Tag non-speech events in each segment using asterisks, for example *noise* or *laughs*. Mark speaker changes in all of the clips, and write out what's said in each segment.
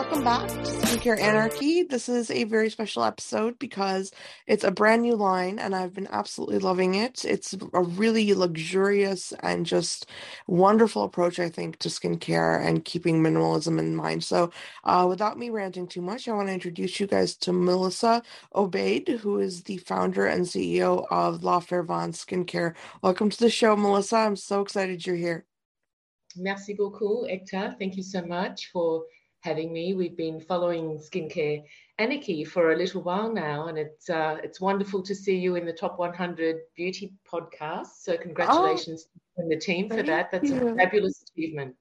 Speaker 1: welcome back to Skincare Anarchy. This is a very special episode because it's a brand new line and I've been absolutely loving it. It's a really luxurious and just wonderful approach, I think, to skincare and keeping minimalism in mind. So, uh, without me ranting too much, I want to introduce you guys to Melissa Obaid, who is the founder and CEO of La Fervance Skincare. Welcome to the show, Melissa. I'm so excited you're here.
Speaker 2: Merci beaucoup, Ekta. Thank you so much for having me. We've been following Skincare Anarchy for a little while now, and it's uh, it's wonderful to see you in the top 100 beauty podcast. So congratulations oh, to the team for that. That's you. a fabulous achievement.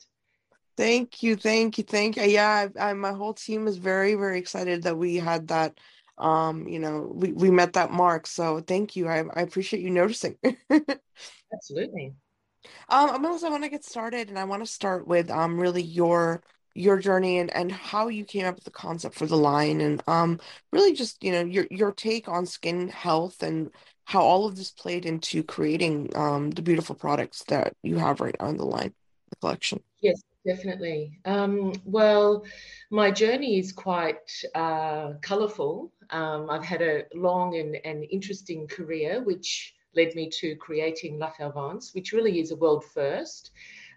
Speaker 1: Thank you, thank you, thank you. Yeah, I, I, my whole team is very, very excited that we had that. Um, you know, we, we met that mark. So thank you. I, I appreciate you noticing. *laughs*
Speaker 2: Absolutely.
Speaker 1: Um, Melissa, I want to get started, and I want to start with um really your your journey and, and how you came up with the concept for the line and um really just you know your your take on skin health and how all of this played into creating um the beautiful products that you have right now in the line the collection.
Speaker 2: Yes definitely. Um well my journey is quite uh colorful. Um i've had a long and, and interesting career which led me to creating La Fervance, which really is a world first.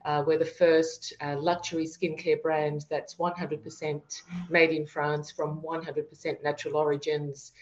Speaker 2: Uh, we're the first uh, luxury skincare brand that's 100% made in France from 100% natural origins.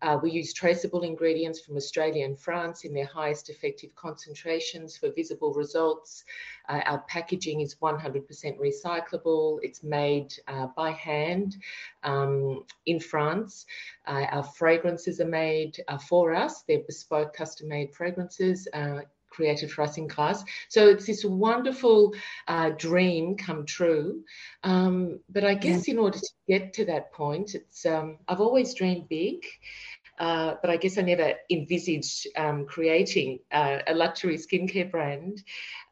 Speaker 2: Uh, we use traceable ingredients from Australia and France in their highest effective concentrations for visible results. Uh, our packaging is 100% recyclable. It's made uh, by hand um, in France. Uh, our fragrances are made uh, for us. They're bespoke, custom made fragrances uh, created for us in Grasse. So it's this wonderful uh, dream come true. Um, but I guess yeah. in order to get to that point, it's um, I've always dreamed big. Uh, but I guess I never envisaged um, creating uh, a luxury skincare brand.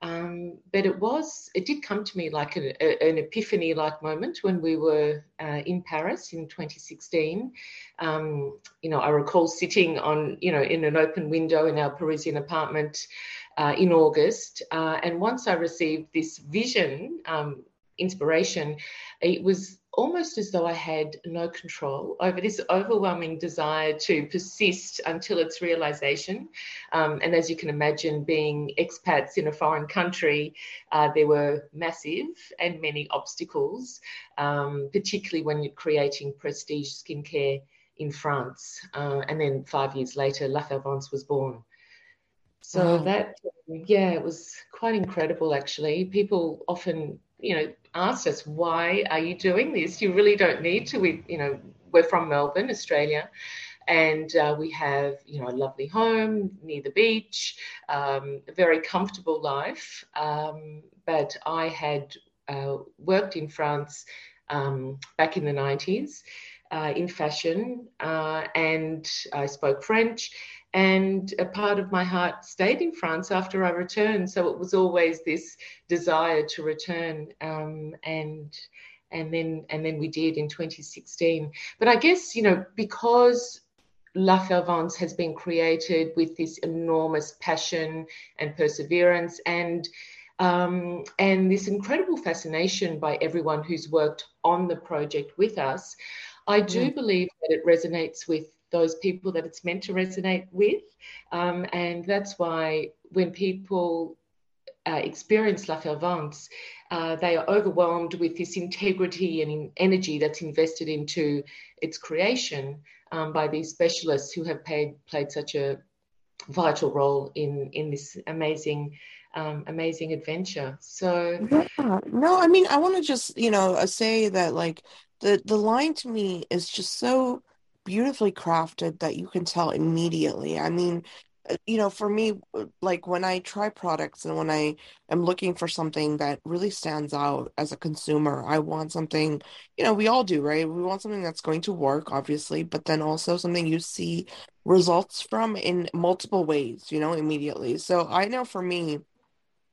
Speaker 2: Um, but it was, it did come to me like a, a, an epiphany like moment when we were uh, in Paris in 2016. Um, you know, I recall sitting on, you know, in an open window in our Parisian apartment uh, in August. Uh, and once I received this vision, um, inspiration, it was almost as though I had no control over this overwhelming desire to persist until its realization. Um, and as you can imagine, being expats in a foreign country, uh, there were massive and many obstacles, um, particularly when you're creating prestige skincare in France. Uh, and then five years later, La Fervance was born. So wow. that, yeah, it was quite incredible actually. People often you know, asked us, why are you doing this? You really don't need to. We, you know, we're from Melbourne, Australia, and uh, we have, you know, a lovely home near the beach, um, a very comfortable life. Um, but I had uh, worked in France um, back in the 90s uh, in fashion, uh, and I spoke French and a part of my heart stayed in France after I returned. So it was always this desire to return, um, and and then and then we did in 2016. But I guess you know because La Fervance has been created with this enormous passion and perseverance and um, and this incredible fascination by everyone who's worked on the project with us. I do mm. believe that it resonates with those people that it's meant to resonate with. Um, and that's why when people uh, experience La Fervance, uh, they are overwhelmed with this integrity and energy that's invested into its creation um, by these specialists who have paid, played such a vital role in, in this amazing um, amazing adventure. So
Speaker 1: yeah. no, I mean, I want to just you know say that like the the line to me is just so beautifully crafted that you can tell immediately. I mean, uh, you know, for me, uh, like when I try products and when I am looking for something that really stands out as a consumer, I want something, you know, we all do, right? We want something that's going to work, obviously, but then also something you see results from in multiple ways, you know, immediately. So I know for me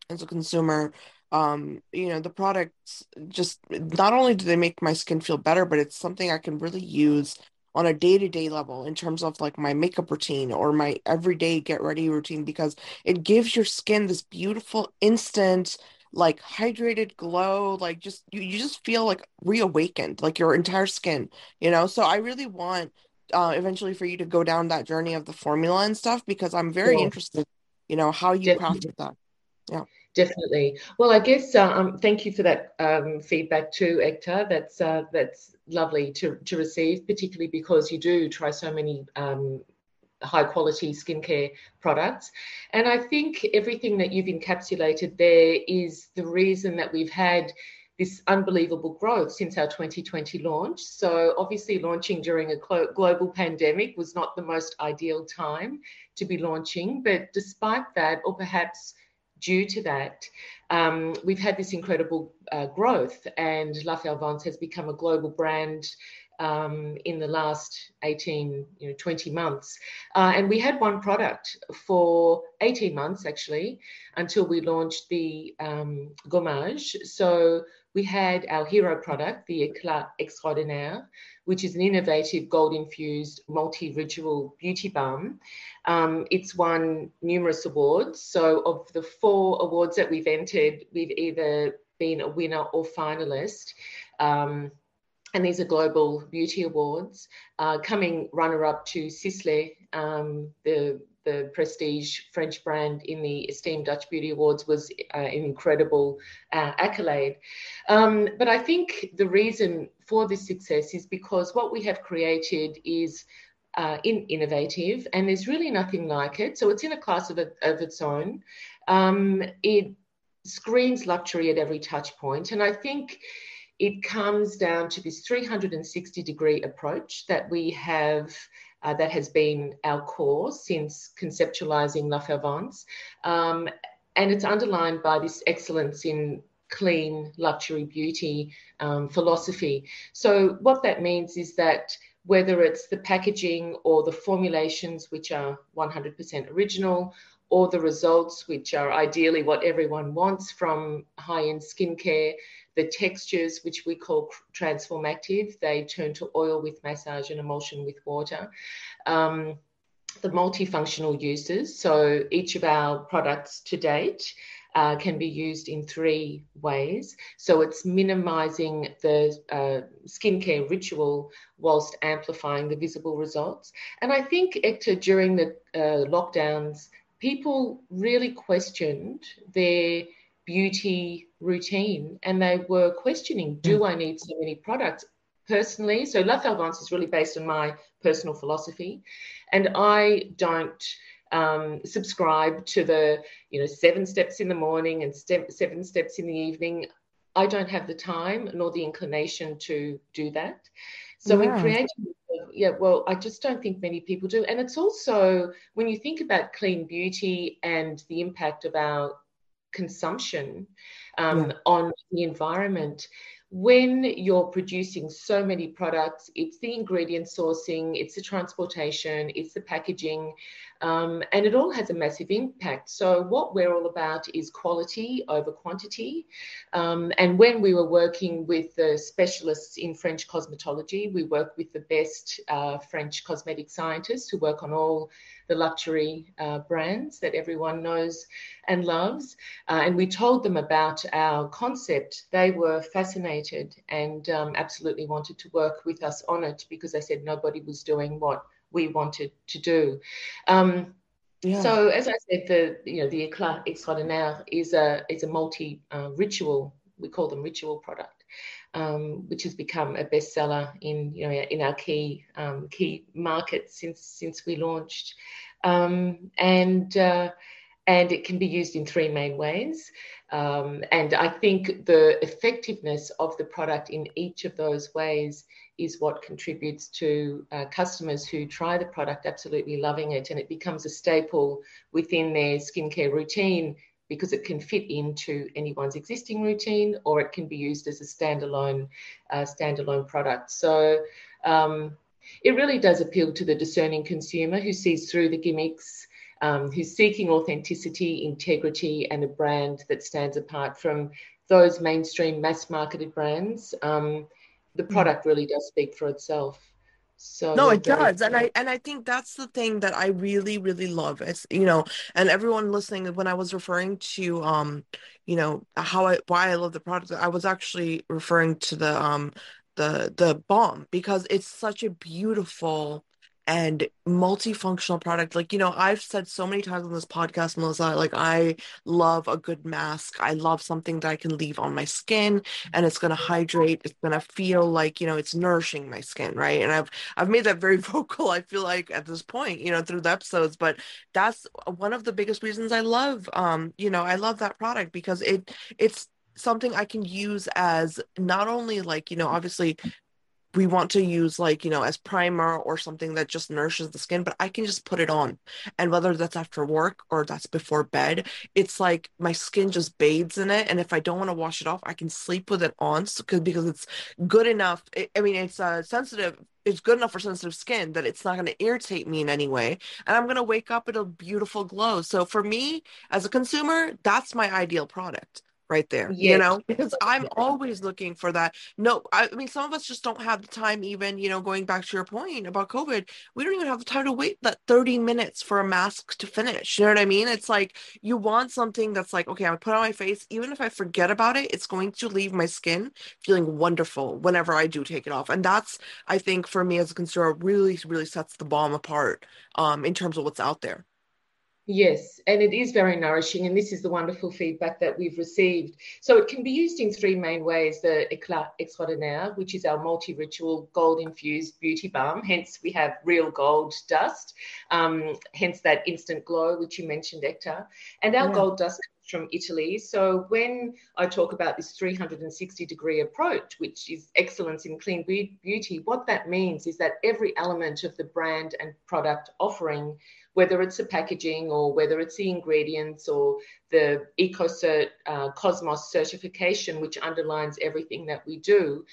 Speaker 1: as a consumer, um, you know, the products just not only do they make my skin feel better, but it's something I can really use on a day-to-day level in terms of like my makeup routine or my everyday get ready routine because it gives your skin this beautiful instant like hydrated glow, like just you, you just feel like reawakened, like your entire skin, you know? So I really want uh eventually for you to go down that journey of the formula and stuff because I'm very
Speaker 2: Sure.
Speaker 1: interested, you know, how you crafted that. Yeah.
Speaker 2: Definitely. Well, I guess uh, um, thank you for that um, feedback too, Ekta. That's uh, that's lovely to to receive, particularly because you do try so many um, high quality skincare products. And I think everything that you've encapsulated there is the reason that we've had this unbelievable growth since our 2020 launch. So, obviously, launching during a global pandemic was not the most ideal time to be launching. But despite that, or perhaps due to that, um, we've had this incredible uh, growth, and La Fervance has become a global brand um, in the last 18, you know, 20 months. Uh, and we had one product for 18 months actually until we launched the um, Gommage. So we had our hero product, the Eclat Extraordinaire, which is an innovative gold infused multi ritual beauty balm. Um, it's won numerous awards. So, of the four awards that we've entered, we've either been a winner or finalist. Um, and these are global beauty awards. Uh, coming runner up to Sisley, um, the the prestige French brand in the esteemed Dutch Beauty Awards was uh, an incredible uh, accolade. Um, but I think the reason for this success is because what we have created is uh, in, innovative, and there's really nothing like it. So it's in a class of, of its own. Um, it screams luxury at every touch point, and I think it comes down to this 360 degree approach that we have. Uh, that has been our core since conceptualizing La Fervance. Um, and it's underlined by this excellence in clean luxury beauty um, philosophy. So, what that means is that whether it's the packaging or the formulations, which are 100% original, or the results, which are ideally what everyone wants from high end skincare, the textures, which we call transformative, they turn to oil with massage and emulsion with water. Um, the multifunctional uses, so each of our products to date uh, can be used in three ways. So it's minimizing the uh, skincare ritual whilst amplifying the visible results. And I think, Ekta, during the uh, lockdowns, people really questioned their beauty routine and they were questioning do mm. I need so many products? Personally, so La Fervance is really based on my personal philosophy, and I don't um, subscribe to the you know seven steps in the morning and step, seven steps in the evening. I don't have the time nor the inclination to do that. So yeah. in creating, yeah, well, I just don't think many people do. And it's also when you think about clean beauty and the impact of our consumption um, yeah. on the environment when you're producing so many products, it's the ingredient sourcing, it's the transportation, it's the packaging, um, and it all has a massive impact. So, what we're all about is quality over quantity. Um, and when we were working with the specialists in French cosmetology, we work with the best uh, French cosmetic scientists who work on all the luxury uh, brands that everyone knows and loves. Uh, and we told them about our concept. They were fascinated and um, absolutely wanted to work with us on it because they said nobody was doing what we wanted to do. Um, yeah. So as I said, the you know the Eclat Extraordinaire is a is a multi uh, ritual. We call them ritual product, um, which has become a bestseller in you know in our key um, key markets since since we launched, um, and uh, and it can be used in three main ways. Um, and I think the effectiveness of the product in each of those ways is what contributes to uh, customers who try the product absolutely loving it, and it becomes a staple within their skincare routine because it can fit into anyone's existing routine, or it can be used as a standalone uh, standalone product. So. Um, it really does appeal to the discerning consumer who sees through the gimmicks um, who's seeking authenticity, integrity, and a brand that stands apart from those mainstream mass marketed brands. Um, the hmm. product really does speak for itself. So
Speaker 1: No, it does. And I and I think that's the thing that I really, really love is, you know, and everyone listening, when I was referring to um, you know, how I why I love the product, I was actually referring to the um the the bomb because it's such a beautiful and multifunctional product. Like, you know, I've said so many times on this podcast, Melissa, like I love a good mask. I love something that I can leave on my skin and it's going to hydrate. It's going to feel like, you know, it's nourishing my skin, right? And I've I've made that very *laughs* vocal, I feel like at this point, you know, through the episodes, but that's one of the biggest reasons I love um, you know, I love that product because it it's something I can use as not only like, you know, obviously we want to use like you know as primer or something that just nourishes the skin but i can just put it on. And whether that's after work or that's before bed it's like my skin just bathes in it. And if i don't want to wash it off i can sleep with it on so, because it's good enough. I mean it's uh, sensitive it's good enough for sensitive skin that it's not going to irritate me in any way. And i'm going to wake up in a beautiful glow. So for me as a consumer that's my ideal product right there you know? *laughs* Because i'm always looking for that. No I, I mean some of us just don't have the time even you know going back to your point about covid we don't even have the time to wait that 30 minutes for a mask to finish you know what i mean? It's like you want something that's like okay i'm put on my face even if i forget about it it's going to leave my skin feeling wonderful whenever i do take it off and that's i think for me as a consumer really really sets the bomb apart um in terms of what's out there
Speaker 2: Yes, and it is very nourishing, and this is the wonderful feedback that we've received. So it can be used in three main ways: the Eclat Extraordinaire, which is our multi-ritual gold-infused beauty balm. Hence, we have real gold dust. Um, hence that instant glow, which you mentioned, Ekta. And our
Speaker 1: yeah
Speaker 2: gold dust comes from Italy. So when I talk about this 360 degree approach, which is excellence in clean beauty, what that means is that every element of the brand and product offering whether it's the packaging or whether it's the ingredients or the EcoCert uh, Cosmos certification, which underlines everything that we do.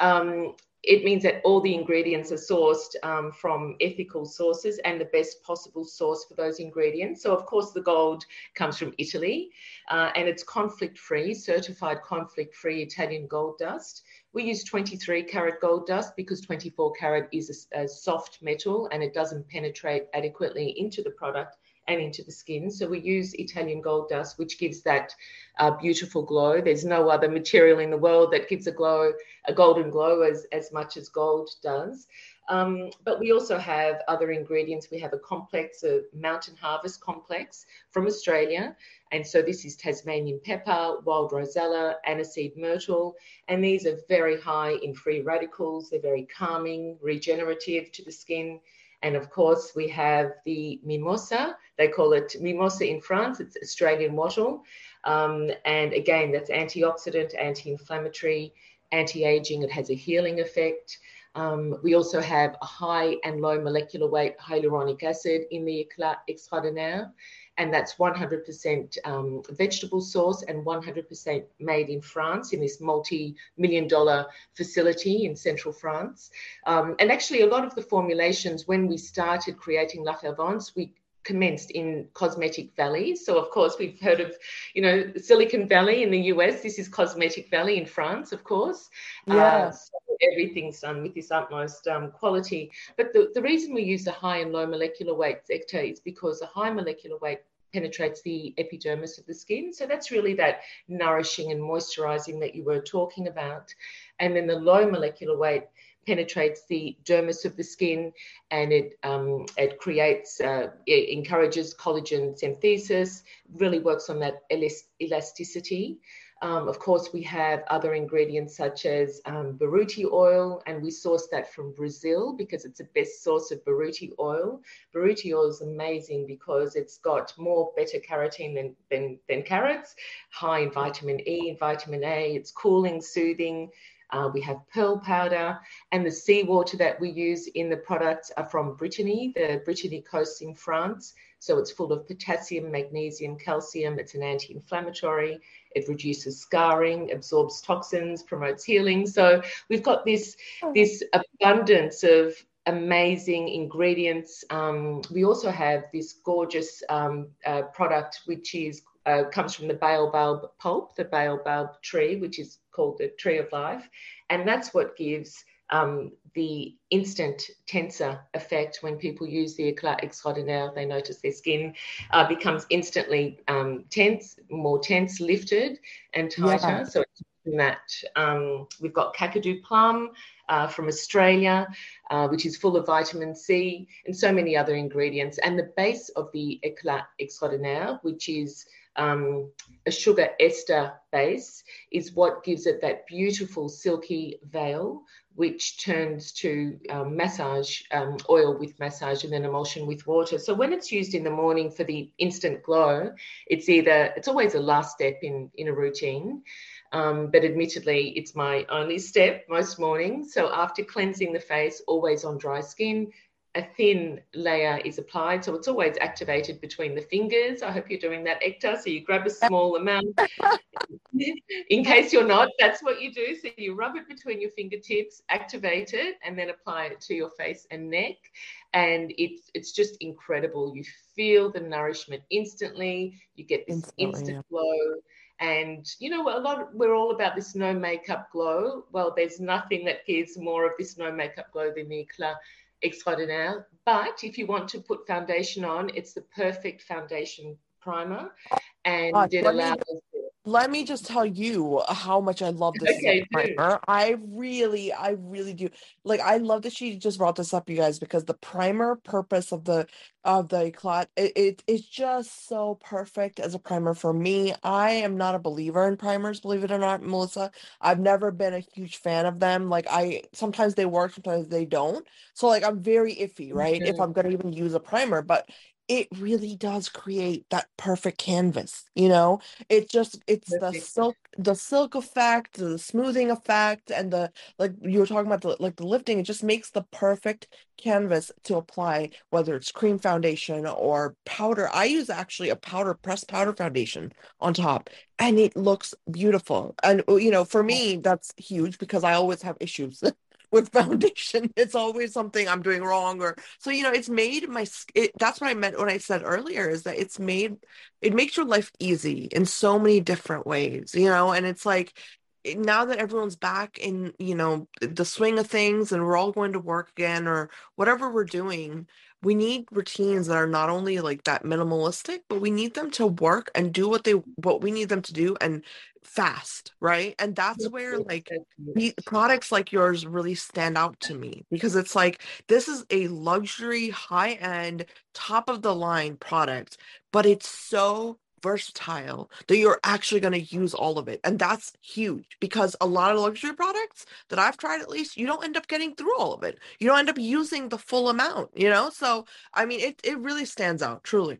Speaker 2: Um, it means that all the ingredients are sourced um, from ethical sources and the best possible source for those ingredients. So, of course, the gold comes from Italy uh, and it's conflict free, certified conflict free Italian gold dust. We use 23 carat gold dust because 24 carat is a, a, soft metal and it doesn't penetrate adequately into the product and into the skin. So we use Italian gold dust, which gives that uh, beautiful glow. There's no other material in the world that gives a glow, a golden glow as, as much as gold does. Um, but we also have other ingredients. We have a complex, a mountain harvest complex from Australia. And so this is Tasmanian pepper, wild rosella, aniseed myrtle. And these are very high in free radicals. They're very calming, regenerative to the skin. And of course, we have the mimosa. They call it mimosa in France. It's Australian wattle. Um, and again, that's antioxidant, anti inflammatory, anti aging. It has a healing effect. Um, we also have a high and low molecular weight hyaluronic acid in the Extraordinaire, and that's 100% um, vegetable source and 100% made in France in this multi-million dollar facility in central France. Um, and actually, a lot of the formulations, when we started creating La Fervence, we commenced in Cosmetic Valley. So, of course, we've heard of, you know, Silicon Valley in the US. This is Cosmetic Valley in France, of course.
Speaker 1: yeah
Speaker 2: Uh, so everything's done with this utmost um, quality. But the, the reason we use the high and low molecular weight sector is because the high molecular weight penetrates the epidermis of the skin. So that's really that nourishing and moisturizing that you were talking about. And then the low molecular weight penetrates the dermis of the skin and it, um, it creates, uh, it encourages collagen synthesis, really works on that elasticity. Um, of course, we have other ingredients such as um, buriti oil, and we source that from Brazil because it's the best source of buriti oil. Buriti oil is amazing because it's got more beta carotene than, than, than carrots, high in vitamin E and vitamin A. It's cooling, soothing, uh, we have pearl powder, and the seawater that we use in the products are from Brittany, the Brittany coast in France. So it's full of potassium, magnesium, calcium. It's an anti inflammatory. It reduces scarring, absorbs toxins, promotes healing. So we've got this, oh. this abundance of amazing ingredients. Um, we also have this gorgeous um, uh, product which is uh, comes from the baobab pulp, the baobab tree, which is called the tree of life, and that's what gives um, the instant tensor effect when people use the Eclat Extraordinaire, they notice their skin uh, becomes instantly um, tense, more tense, lifted, and tighter. Yeah. So that um, we've got Kakadu plum uh, from Australia, uh, which is full of vitamin C and so many other ingredients. And the base of the Eclat Extraordinaire, which is um, a sugar ester base, is what gives it that beautiful silky veil, which turns to um, massage um, oil with massage and then emulsion with water. So when it's used in the morning for the instant glow, it's either it's always a last step in in a routine. Um, but admittedly, it's my only step most mornings. So after cleansing the face, always on dry skin, a thin layer is applied. So it's always activated between the fingers. I hope you're doing that, Ekta. So you grab a small amount. *laughs* In case you're not, that's what you do. So you rub it between your fingertips, activate it, and then apply it to your face and neck. And it's it's just incredible. You feel the nourishment instantly. You get this instantly, instant yeah. glow and you know, a lot we're all about this no makeup glow. Well, there's nothing that gives more of this no makeup glow than the Eclat Extraordinaire. But if you want to put foundation on, it's the perfect foundation primer, and uh, it allows
Speaker 1: let me just tell you how much I love this okay, primer. I really, I really do. Like, I love that she just brought this up, you guys, because the primer purpose of the of the clot, it, it it's just so perfect as a primer for me. I am not a believer in primers, believe it or not, Melissa. I've never been a huge fan of them. Like, I sometimes they work, sometimes they don't. So, like, I'm very iffy, right? If I'm gonna even use a primer, but it really does create that perfect canvas you know? It just it's the silk the silk effect the smoothing effect and the like you were talking about the like the lifting it just makes the perfect canvas to apply whether it's cream foundation or powder. I use actually a powder pressed powder foundation on top and it looks beautiful. And oh, you know for oh. me that's huge because i always have issues *laughs* with foundation *laughs* it's always something i'm doing wrong or so you know it's made my it, that's what i meant when i said earlier is that it's made it makes your life easy in so many different ways you know and it's like now that everyone's back in you know the swing of things and we're all going to work again or whatever we're doing we need routines that are not only like that minimalistic but we need them to work and do what they what we need them to do and fast right? And that's where like the products like yours really stand out to me because it's like this is a luxury high end top of the line product but it's so versatile that you're actually going to use all of it. And that's huge because a lot of luxury products that I've tried at least, you don't end up getting through all of it. You don't end up using the full amount, you know? So, I mean, it, it really stands out, truly.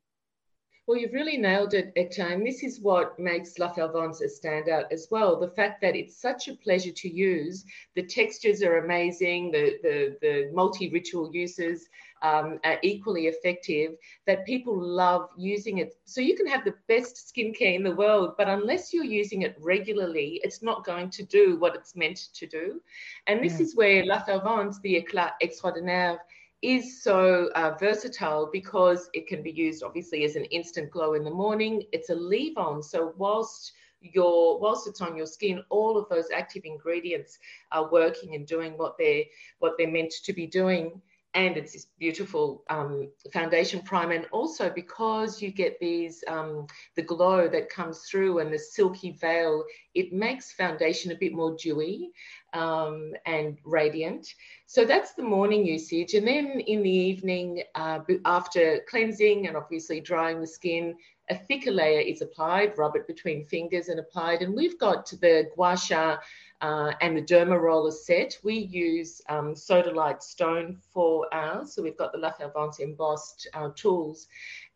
Speaker 2: Well, you've really nailed it, Ekta, and this is what makes La Fervence a standout as well. The fact that it's such a pleasure to use. The textures are amazing. The the, the multi-ritual uses um, are equally effective. That people love using it. So you can have the best skincare in the world, but unless you're using it regularly, it's not going to do what it's meant to do. And this yeah. is where La Fervence, the Eclat Extraordinaire is so uh, versatile because it can be used obviously as an instant glow in the morning. It's a leave on. So whilst your whilst it's on your skin, all of those active ingredients are working and doing what they're what they're meant to be doing and it's this beautiful um, foundation prime and also because you get these um, the glow that comes through and the silky veil it makes foundation a bit more dewy um, and radiant. So that's the morning usage. And then in the evening uh, after cleansing and obviously drying the skin a thicker layer is applied rub it between fingers and applied. And we've got the gua sha uh, and the derma roller set. We use um, Sodalite stone for ours. So we've got the La Fervence embossed uh, tools.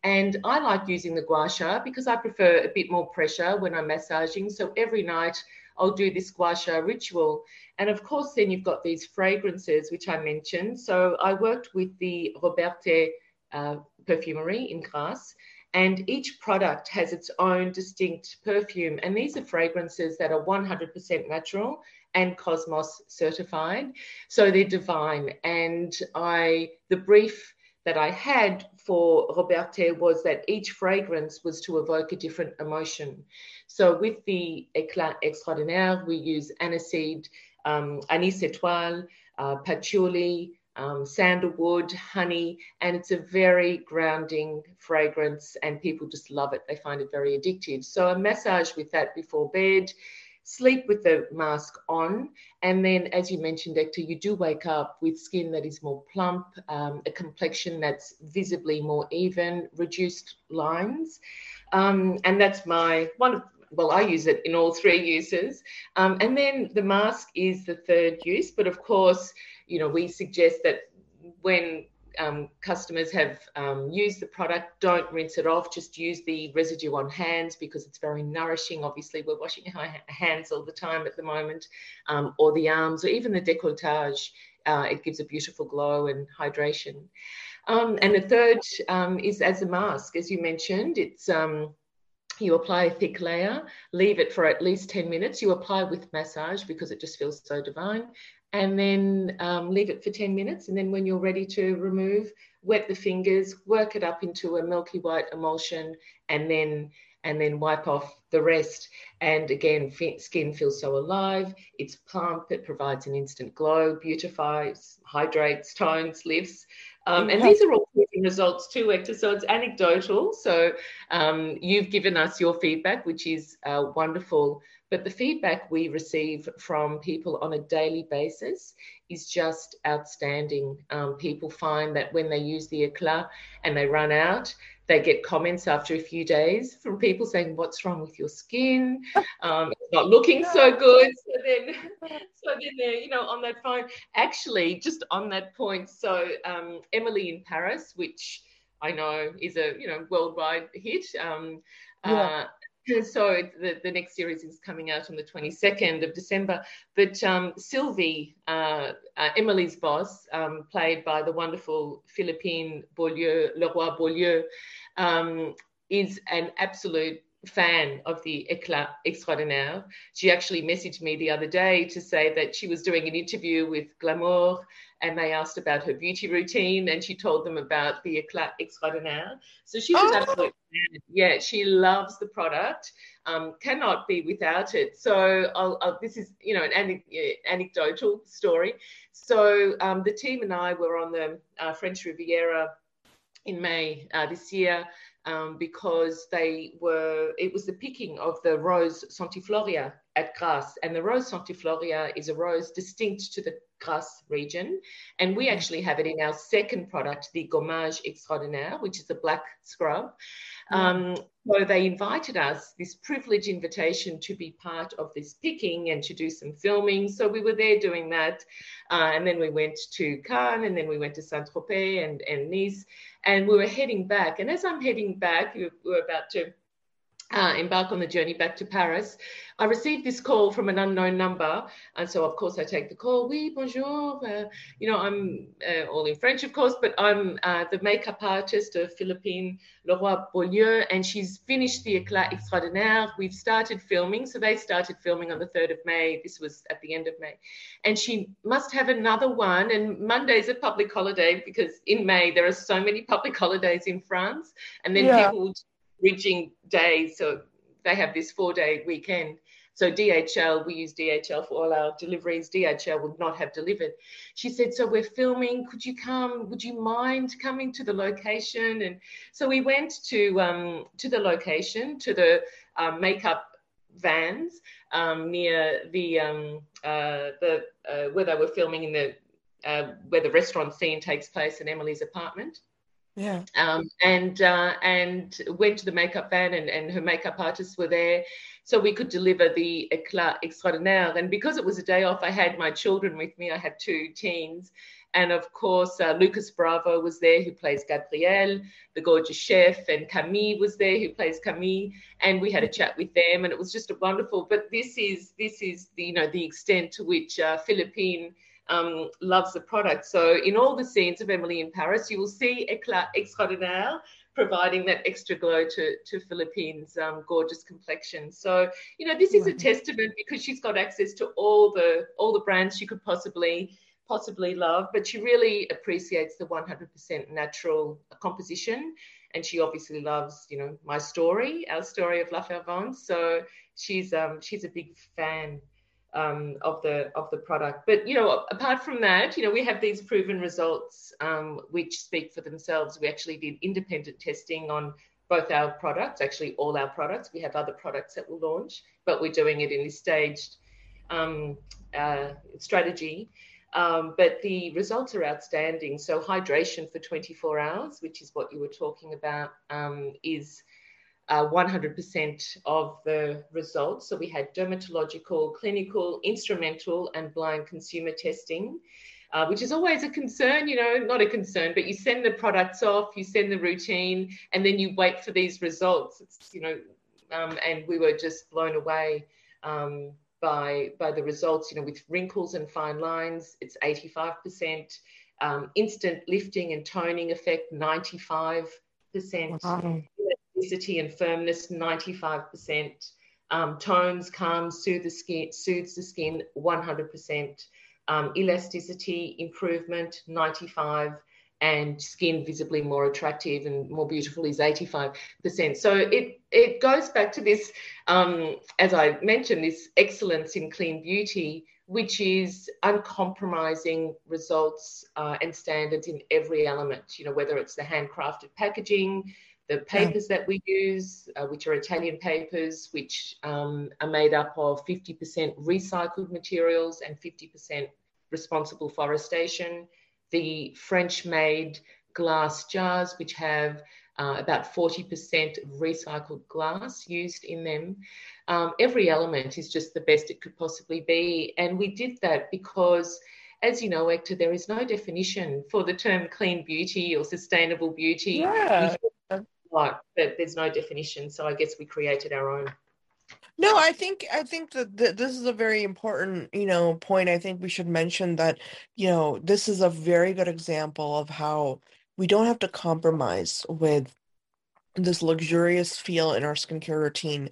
Speaker 2: And I like using the gua sha because I prefer a bit more pressure when I'm massaging. So every night I'll do this gua sha ritual. And of course, then you've got these fragrances, which I mentioned. So I worked with the Robertet uh, perfumery in Grasse and each product has its own distinct perfume. And these are fragrances that are 100% natural and Cosmos certified. So they're divine. And I, the brief that I had for Robertet was that each fragrance was to evoke a different emotion. So with the Eclat Extraordinaire, we use aniseed, um, anis étoile, uh, patchouli, um, sandalwood, honey, and it's a very grounding fragrance, and people just love it. They find it very addictive. So, a massage with that before bed, sleep with the mask on, and then, as you mentioned, Ekta, you do wake up with skin that is more plump, um, a complexion that's visibly more even, reduced lines. Um, and that's my one of well, I use it in all three uses. Um, and then the mask is the third use. But of course, you know, we suggest that when um, customers have um, used the product, don't rinse it off. Just use the residue on hands because it's very nourishing. Obviously, we're washing our hands all the time at the moment, um, or the arms, or even the décolletage. Uh, it gives a beautiful glow and hydration. Um, and the third um, is as a mask, as you mentioned. It's um, you apply a thick layer, leave it for at least 10 minutes. You apply with massage because it just feels so divine. And then um, leave it for 10 minutes. And then when you're ready to remove, wet the fingers, work it up into a milky white emulsion, and then and then wipe off the rest. And again, skin feels so alive. It's plump. It provides an instant glow, beautifies, hydrates, tones, lifts. Um, and these are all results too, Ekta. So it's anecdotal. So um, you've given us your feedback, which is uh, wonderful. But the feedback we receive from people on a daily basis is just outstanding. Um, people find that when they use the eclat and they run out, they get comments after a few days from people saying, "What's wrong with your skin? Um, it's not looking so *laughs* good." So then, *laughs* so then they're you know on that phone. Actually, just on that point, so um, Emily in Paris, which I know is a you know worldwide hit. Um, yeah. uh, *laughs* so the, the next series is coming out on the 22nd of December. But um, Sylvie, uh, uh, Emily's boss, um, played by the wonderful Philippine Beaulieu, Leroy Beaulieu, um, is an absolute fan of the Eclat Extraordinaire. She actually messaged me the other day to say that she was doing an interview with Glamour and they asked about her beauty routine and she told them about the Eclat Extraordinaire. So she's oh. an absolute fan. Yeah, she loves the product, um, cannot be without it. So I'll, I'll, this is, you know, an anecdotal story. So um, the team and I were on the uh, French Riviera in May uh, this year um, because they were, it was the picking of the Rose Centifolia at Grasse. And the Rose Centifolia is a rose distinct to the Grasse region. And we mm-hmm. actually have it in our second product, the Gommage Extraordinaire, which is a black scrub. Um, so they invited us, this privileged invitation to be part of this picking and to do some filming. So we were there doing that. Uh, and then we went to Cannes and then we went to Saint Tropez and, and Nice. And we were heading back. And as I'm heading back, we were about to uh, embark on the journey back to Paris, I received this call from an unknown number. And so, of course, I take the call. Oui, bonjour. Uh, you know, I'm uh, all in French, of course, but I'm uh, the makeup artist of Philippine Leroy Beaulieu, and she's finished the Eclat Extraordinaire. We've started filming. So they started filming on the 3rd of May. This was at the end of May. And she must have another one. And Monday's a public holiday because in May there are so many public holidays in France. And then yeah. people bridging days. So they have this four day weekend. So DHL, we use DHL for all our deliveries. DHL would not have delivered. She said, "So we're filming. Could you come? Would you mind coming to the location?" And so we went to um, to the location, to the um, makeup vans um, near the um, uh, the uh, where they were filming in the uh, where the restaurant scene takes place in Emily's apartment.
Speaker 1: Yeah.
Speaker 2: Um, and uh, and went to the makeup van, and, and her makeup artists were there, so we could deliver the éclat extraordinaire. And because it was a day off, I had my children with me. I had two teens, and of course uh, Lucas Bravo was there, who plays Gabriel, the gorgeous chef, and Camille was there, who plays Camille, and we had a chat with them, and it was just a wonderful. But this is this is the you know the extent to which uh, Philippine um, loves the product. So in all the scenes of Emily in Paris, you will see Eclat Extraordinaire providing that extra glow to, to Philippine's um, gorgeous complexion. So, you know, this is a testament because she's got access to all the all the brands she could possibly possibly love, but she really appreciates the 100% natural composition. And she obviously loves, you know, my story, our story of La Fervente. So she's um, she's a big fan um, of the of the product. But you know, apart from that, you know, we have these proven results um, which speak for themselves. We actually did independent testing on both our products, actually all our products. We have other products that will launch, but we're doing it in this staged um, uh, strategy. Um, but the results are outstanding. So hydration for 24 hours, which is what you were talking about, um, is uh, 100% of the results. So we had dermatological, clinical, instrumental, and blind consumer testing. Uh, which is always a concern, you know, not a concern, but you send the products off, you send the routine, and then you wait for these results. It's, you know, um, and we were just blown away um, by by the results. You know, with wrinkles and fine lines, it's 85%. Um, instant lifting and toning effect, 95%. Wow. Elasticity and firmness, 95%. Um, tones, calms, soothe the skin, soothes the skin, 100%. Um, elasticity improvement, 95 and skin visibly more attractive and more beautiful is 85%. So it, it goes back to this, um, as I mentioned, this excellence in clean beauty, which is uncompromising results uh, and standards in every element, you know, whether it's the handcrafted packaging, the papers that we use, uh, which are Italian papers, which um, are made up of 50% recycled materials and 50% responsible forestation the French made glass jars, which have uh, about 40% recycled glass used in them. Um, every element is just the best it could possibly be. And we did that because, as you know, Ekta, there is no definition for the term clean beauty or sustainable beauty.
Speaker 1: Yeah.
Speaker 2: But there's no definition. So I guess we created our own.
Speaker 1: No, I think I think that th- this is a very important, you know, point. I think we should mention that, you know, this is a very good example of how we don't have to compromise with this luxurious feel in our skincare routine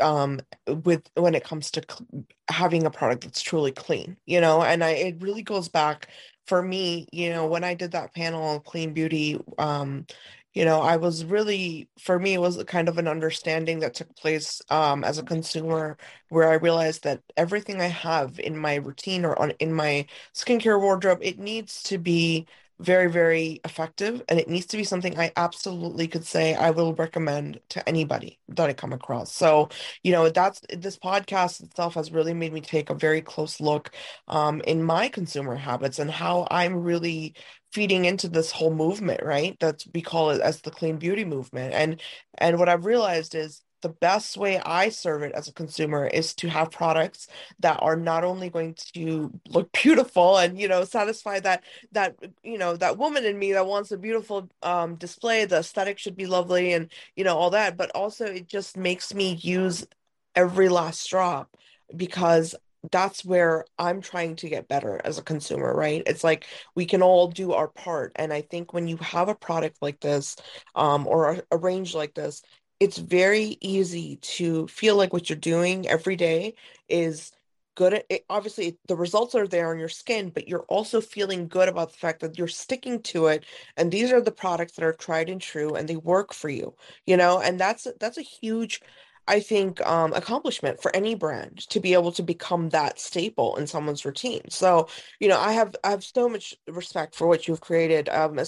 Speaker 1: um with when it comes to cl- having a product that's truly clean, you know, and I it really goes back for me, you know, when I did that panel on clean beauty, um, you know i was really for me it was kind of an understanding that took place um, as a consumer where i realized that everything i have in my routine or on in my skincare wardrobe it needs to be very very effective and it needs to be something i absolutely could say i will recommend to anybody that i come across. So you know that's this podcast itself has really made me take a very close look um, in my consumer habits and how i'm really feeding into this whole movement right? That's we call it as the clean beauty movement. And and what i've realized is the best way I serve it as a consumer is to have products that are not only going to look beautiful and you know satisfy that that you know that woman in me that wants a beautiful um, display the aesthetic should be lovely and you know all that but also it just makes me use every last drop because that's where I'm trying to get better as a consumer, right? It's like we can all do our part. And I think when you have a product like this, um, or a, a range like this, it's very easy to feel like what you're doing every day is good it. Obviously, the results are there on your skin, but you're also feeling good about the fact that you're sticking to it. And these are the products that are tried and true and they work for you, you know, and that's that's a huge I think um, accomplishment for any brand to be able to become that staple in someone's routine. So, you know, I have I have so much respect for what you've created, um,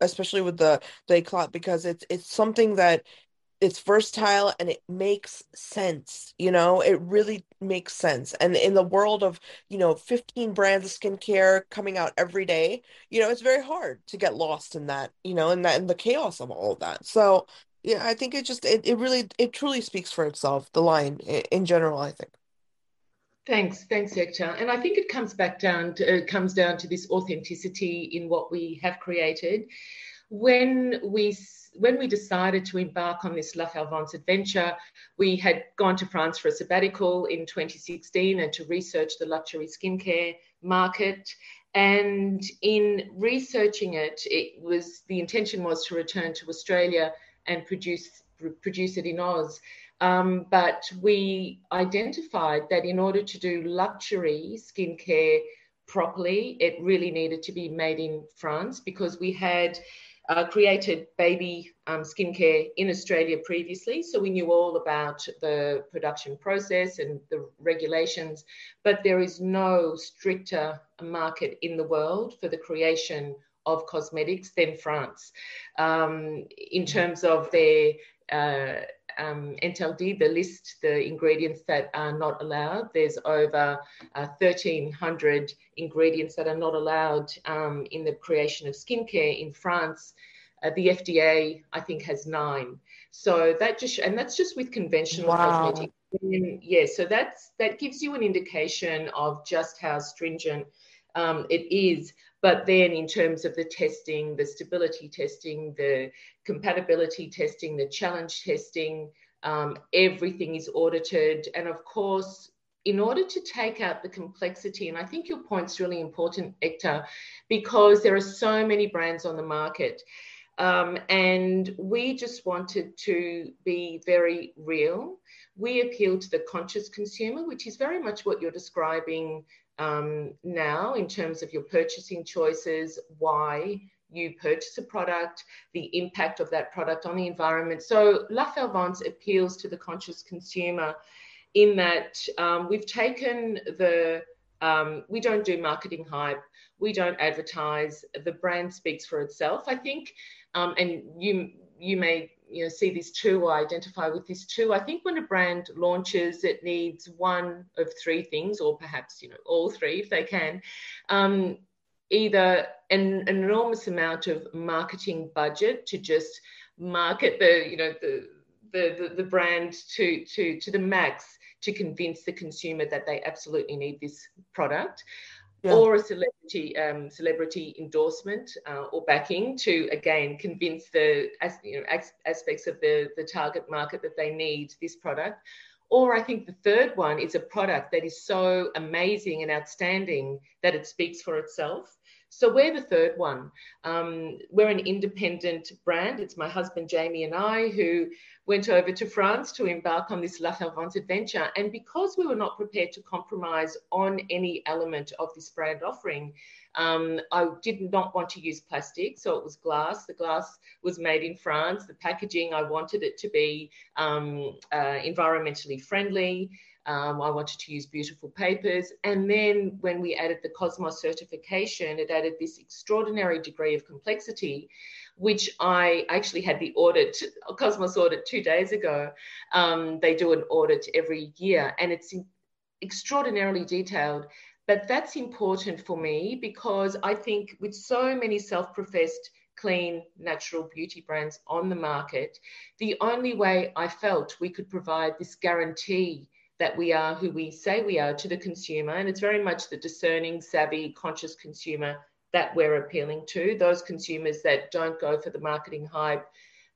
Speaker 1: especially with the the eclat because it's it's something that it's versatile and it makes sense you know? It really makes sense. And in the world of you know 15 brands of skincare coming out every day you know it's very hard to get lost in that you know in that in the chaos of all of that. So yeah i think it just it, it really it truly speaks for itself the line in, general i think.
Speaker 2: Thanks, thanks, Ekta. And I think it comes back down to, comes down to this authenticity in what we have created. When we when we decided to embark on this La Fervence adventure, we had gone to France for a sabbatical in 2016 and to research the luxury skincare market. And in researching it, it was the intention was to return to Australia and produce produce it in Oz. Um, but we identified that in order to do luxury skincare properly, it really needed to be made in France because we had uh, created baby um, skincare in Australia previously, so we knew all about the production process and the regulations, but there is no stricter market in the world for the creation of cosmetics than France. Um, in terms of their uh, um, interdit, the list, the ingredients that are not allowed. There's over uh, 1,300 ingredients that are not allowed um, in the creation of skincare in France. Uh, the FDA, I think, has nine. So that just, and that's just with conventional wow. cosmetics. And yeah, so that's that gives you an indication of just how stringent um, it is. But then, in terms of the testing, the stability testing, the compatibility testing, the challenge testing, um, everything is audited. And of course, in order to take out the complexity, and I think your point's really important, Hector, because there are so many brands on the market. Um, and we just wanted to be very real. We appeal to the conscious consumer, which is very much what you're describing um, now in terms of your purchasing choices, why you purchase a product, the impact of that product on the environment. So La Fervence appeals to the conscious consumer in that um, we've taken the, um, we don't do marketing hype, we don't advertise, the brand speaks for itself. I think, um, and you, you may you know see this too or identify with this too. I think when a brand launches it needs one of three things or perhaps you know all three if they can. Um, either an, an, enormous amount of marketing budget to just market the you know the the, the, the brand to to to the max to convince the consumer that they absolutely need this product yeah. or a celebrity um, celebrity endorsement uh, or backing to again convince the as, you know, aspects of the, the target market that they need this product. Or I think the third one is a product that is so amazing and outstanding that it speaks for itself. So we're the third one. Um, we're an independent brand. It's my husband Jamie and I who went over to France to embark on this La Fervence adventure. And because we were not prepared to compromise on any element of this brand offering, um, I did not want to use plastic, so it was glass. The glass was made in France. The packaging, I wanted it to be um, uh, environmentally friendly. Um, I wanted to use beautiful papers. And then when we added the Cosmos certification, it added this extraordinary degree of complexity, which I actually had the audit, Cosmos audit two days ago. Um, they do an audit every year and it's extraordinarily detailed. But that's important for me because I think with so many self professed clean, natural beauty brands on the market, the only way I felt we could provide this guarantee that we are who we say we are to the consumer. And it's very much the discerning, savvy, conscious consumer that we're appealing to. Those consumers that don't go for the marketing hype,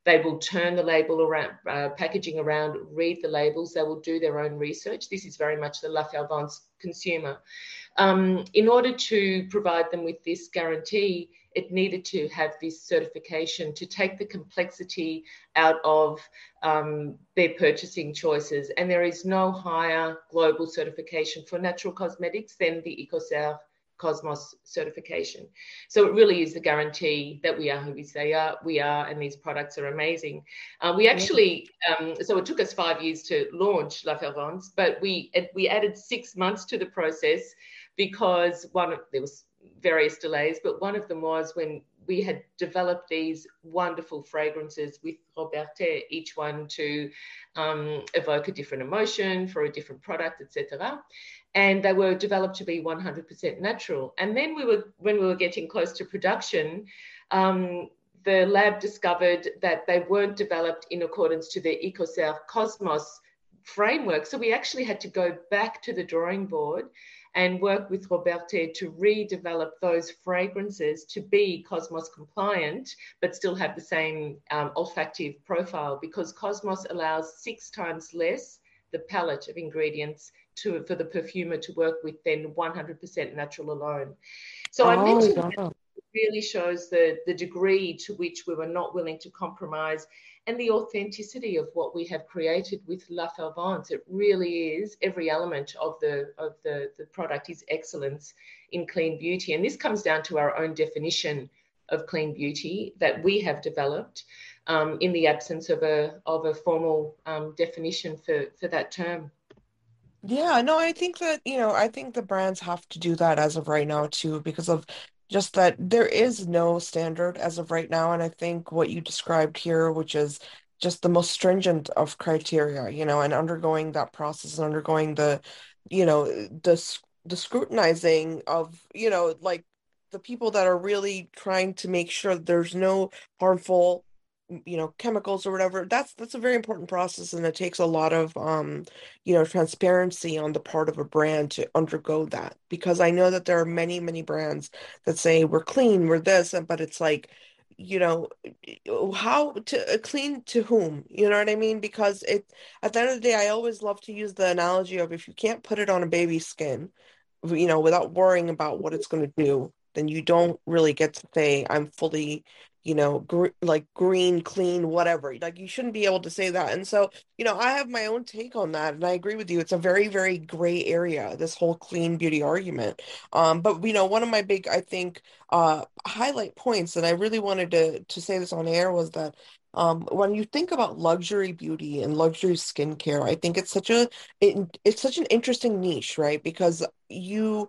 Speaker 2: they will turn the label around, uh, packaging around, read the labels, they will do their own research. This is very much the La consumer. Um, in order to provide them with this guarantee, it needed to have this certification to take the complexity out of um, their purchasing choices. And there is no higher global certification for natural cosmetics than the EcoCert Cosmos certification. So it really is the guarantee that we are who we say are, we are, and these products are amazing. Uh, we actually, um, so it took us five years to launch La Fervence, but we we added six months to the process because one there was various delays, but one of them was when we had developed these wonderful fragrances with Robertet, each one to um, evoke a different emotion for a different product, etc. And they were developed to be 100% natural. And then we were, when we were getting close to production, um, the lab discovered that they weren't developed in accordance to the EcoCert Cosmos framework. So we actually had to go back to the drawing board and work with Robertet to redevelop those fragrances to be Cosmos compliant, but still have the same um, olfactive profile because Cosmos allows six times less the palette of ingredients to for the perfumer to work with than 100% natural alone. So oh, I mentioned that really shows the, the degree to which we were not willing to compromise and the authenticity of what we have created with La Fervence. It really is every element of the of the, the product is excellence in clean beauty. And this comes down to our own definition of clean beauty that we have developed um, in the absence of a of a formal um, definition for for that term.
Speaker 1: Yeah, no, I think that, you know, I think the brands have to do that as of right now too, because of just that there is no standard as of right now. And I think what you described here, which is just the most stringent of criteria, you know, and undergoing that process and undergoing the, you know, the the scrutinizing of, you know, like the people that are really trying to make sure there's no harmful you know chemicals or whatever that's that's a very important process and it takes a lot of um you know transparency on the part of a brand to undergo that because I know that there are many many brands that say we're clean we're this but it's like you know how to uh, clean to whom you know what I mean? Because it at the end of the day I always love to use the analogy of if you can't put it on a baby's skin you know without worrying about what it's going to do then you don't really get to say I'm fully you know, gr like green, clean, whatever. Like you shouldn't be able to say that. And so, you know, I have my own take on that, and I agree with you. It's a very, very gray area, this whole clean beauty argument. Um, but you know, one of my big, I think, uh, highlight points, and I really wanted to to say this on air was that um, when you think about luxury beauty and luxury skincare, I think it's such a it, it's such an interesting niche, right? Because you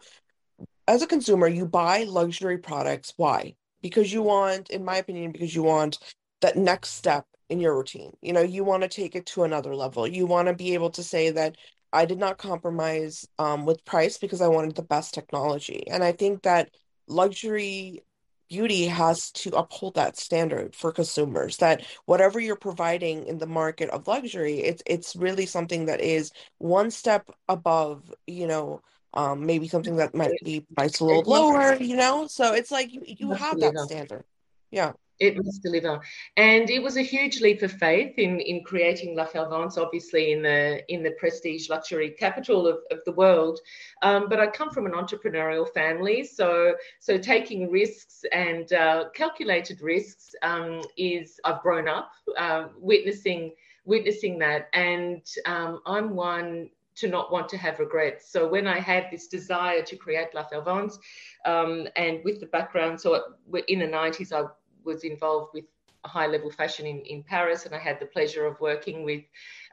Speaker 1: as a consumer, you buy luxury products. Why? Because you want, in my opinion, because you want that next step in your routine. You know, you want to take it to another level. You want to be able to say that I did not compromise um, with price because I wanted the best technology. And I think that luxury beauty has to uphold that standard for consumers that whatever you're providing in the market of luxury it's it's really something that is one step above you know um, maybe something that might be priced a little lower, you know? So it's like you, you have that standard. Yeah.
Speaker 2: It must deliver, and it was a huge leap of faith in in creating La Fervence, obviously in the in the prestige luxury capital of, of the world. Um, but I come from an entrepreneurial family, so so taking risks and uh, calculated risks um, is I've grown up uh, witnessing witnessing that, and um, I'm one to not want to have regrets. So when I had this desire to create La Fervence, um, and with the background, so in the 90s, I was involved with high level fashion in, in Paris, and I had the pleasure of working with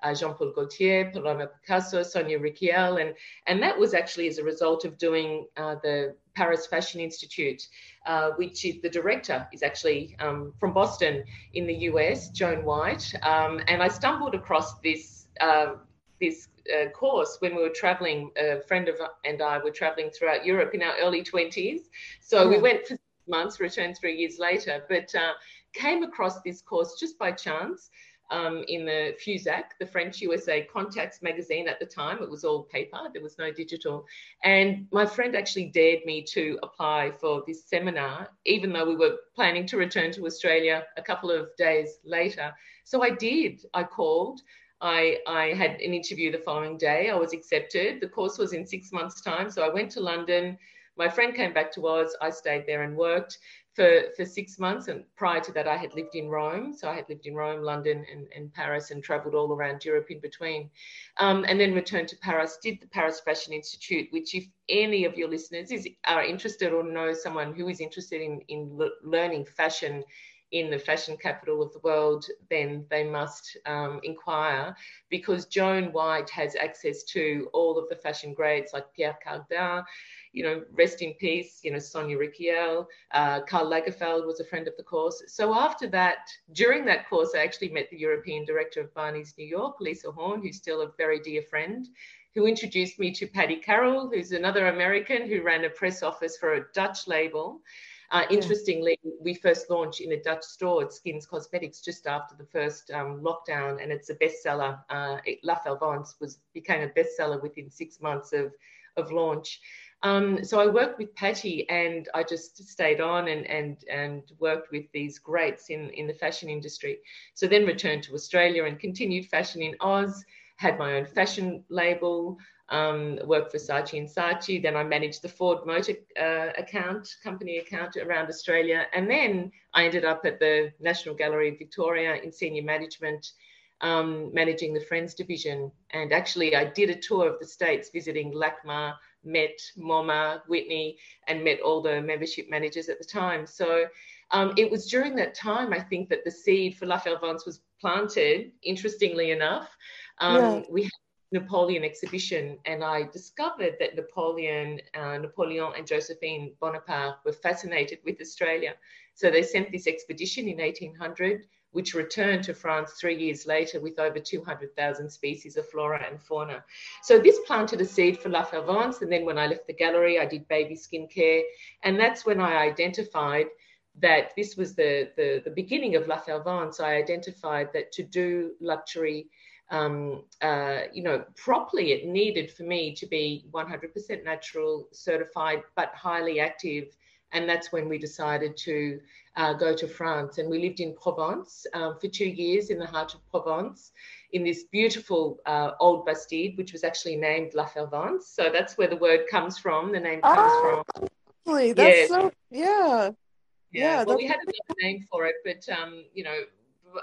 Speaker 2: uh, Jean Paul Gaultier, Paloma Picasso, Sonia Rykiel, and, and that was actually as a result of doing uh, the Paris Fashion Institute, uh, which is the director is actually um, from Boston in the US, Joan White, um, and I stumbled across this uh, this uh, course when we were traveling. A friend of and I were traveling throughout Europe in our early 20s. So yeah. we went for months, returned three years later, but uh, came across this course just by chance. Um, in the Fusac, the French USA Contacts magazine at the time. It was all paper, there was no digital. And my friend actually dared me to apply for this seminar, even though we were planning to return to Australia a couple of days later. So I did. I called. I, I had an interview the following day. I was accepted. The course was in six months' time. So I went to London. My friend came back to Oz. I stayed there and worked for, for six months. And prior to that, I had lived in Rome. So I had lived in Rome, London, and, and Paris and traveled all around Europe in between. Um, and then returned to Paris, did the Paris Fashion Institute, which, if any of your listeners is, are interested or know someone who is interested in, in learning fashion in the fashion capital of the world, then they must um, inquire because Joan White has access to all of the fashion greats like Pierre Cardin, you know, rest in peace, you know, Sonia Rykiel, uh, Karl Lagerfeld was a friend of the course. So after that, during that course, I actually met the European director of Barney's New York, Lisa Horn, who's still a very dear friend who introduced me to Paddy Carroll, who's another American who ran a press office for a Dutch label. Uh, interestingly, we first launched in a Dutch store at Skins Cosmetics just after the first um, lockdown, and it's a bestseller. Uh, La Fervence was became a bestseller within six months of of launch. Um, so I worked with Patty, and I just stayed on and and and worked with these greats in in the fashion industry. So then returned to Australia and continued fashion in Oz. Had my own fashion label um, worked for Saatchi and Saatchi. Then I managed the Ford Motor uh, account, company account around Australia. And then I ended up at the National Gallery of Victoria in senior management, um, managing the Friends division. And actually, I did a tour of the States visiting LACMA, met MoMA, Whitney, and met all the membership managers at the time. So Um, it was during that time, I think, that the seed for La Fervence was planted, interestingly enough. Um, yeah. We had Napoleon exhibition, and I discovered that Napoleon, uh, Napoleon and Josephine Bonaparte were fascinated with Australia. So they sent this expedition in 1800 which returned to France three years later with over 200,000 species of flora and fauna. So this planted a seed for La Fervence. And then when I left the gallery, I did baby skincare. And that's when I identified that this was the, the, the beginning of La Fervence. I identified that to do luxury um, uh, you know, properly, it needed for me to be 100% natural, certified, but highly active. And that's when we decided to uh, go to France. And we lived in Provence um, for two years in the heart of Provence in this beautiful uh, old Bastide, which was actually named La Fervence. So that's where the word comes from. The name comes oh, from.
Speaker 1: That's yeah. so, yeah.
Speaker 2: Yeah, yeah well, we had another name for it, but um, you know,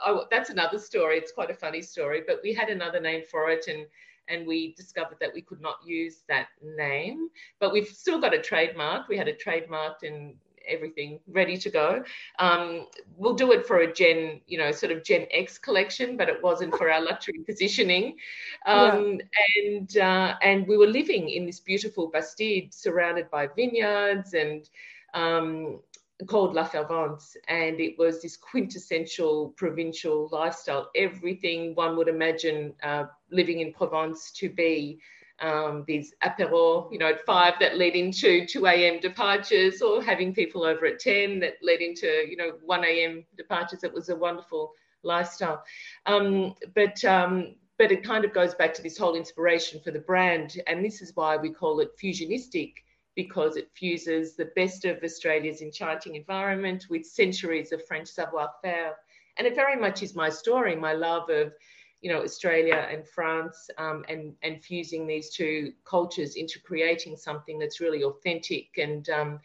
Speaker 2: oh, that's another story. It's quite a funny story, but we had another name for it, and and we discovered that we could not use that name, but we've still got a trademark. We had it trademarked and everything ready to go. Um, we'll do it for a Gen, you know, sort of Gen X collection, but it wasn't for our luxury positioning. *laughs* Um, yeah. And uh, and we were living in this beautiful Bastide, surrounded by vineyards and um, called La Fervence, and it was this quintessential provincial lifestyle. Everything one would imagine uh, living in Provence to be um, these apéro, you know, at five that led into 2 a.m. departures or having people over at 10 that led into, you know, 1 a.m. departures. It was a wonderful lifestyle. Um, but, um, but it kind of goes back to this whole inspiration for the brand. And this is why we call it fusionistic because it fuses the best of Australia's enchanting environment with centuries of French savoir faire. And it very much is my story, my love of you know Australia and France um, and and fusing these two cultures into creating something that's really authentic and um,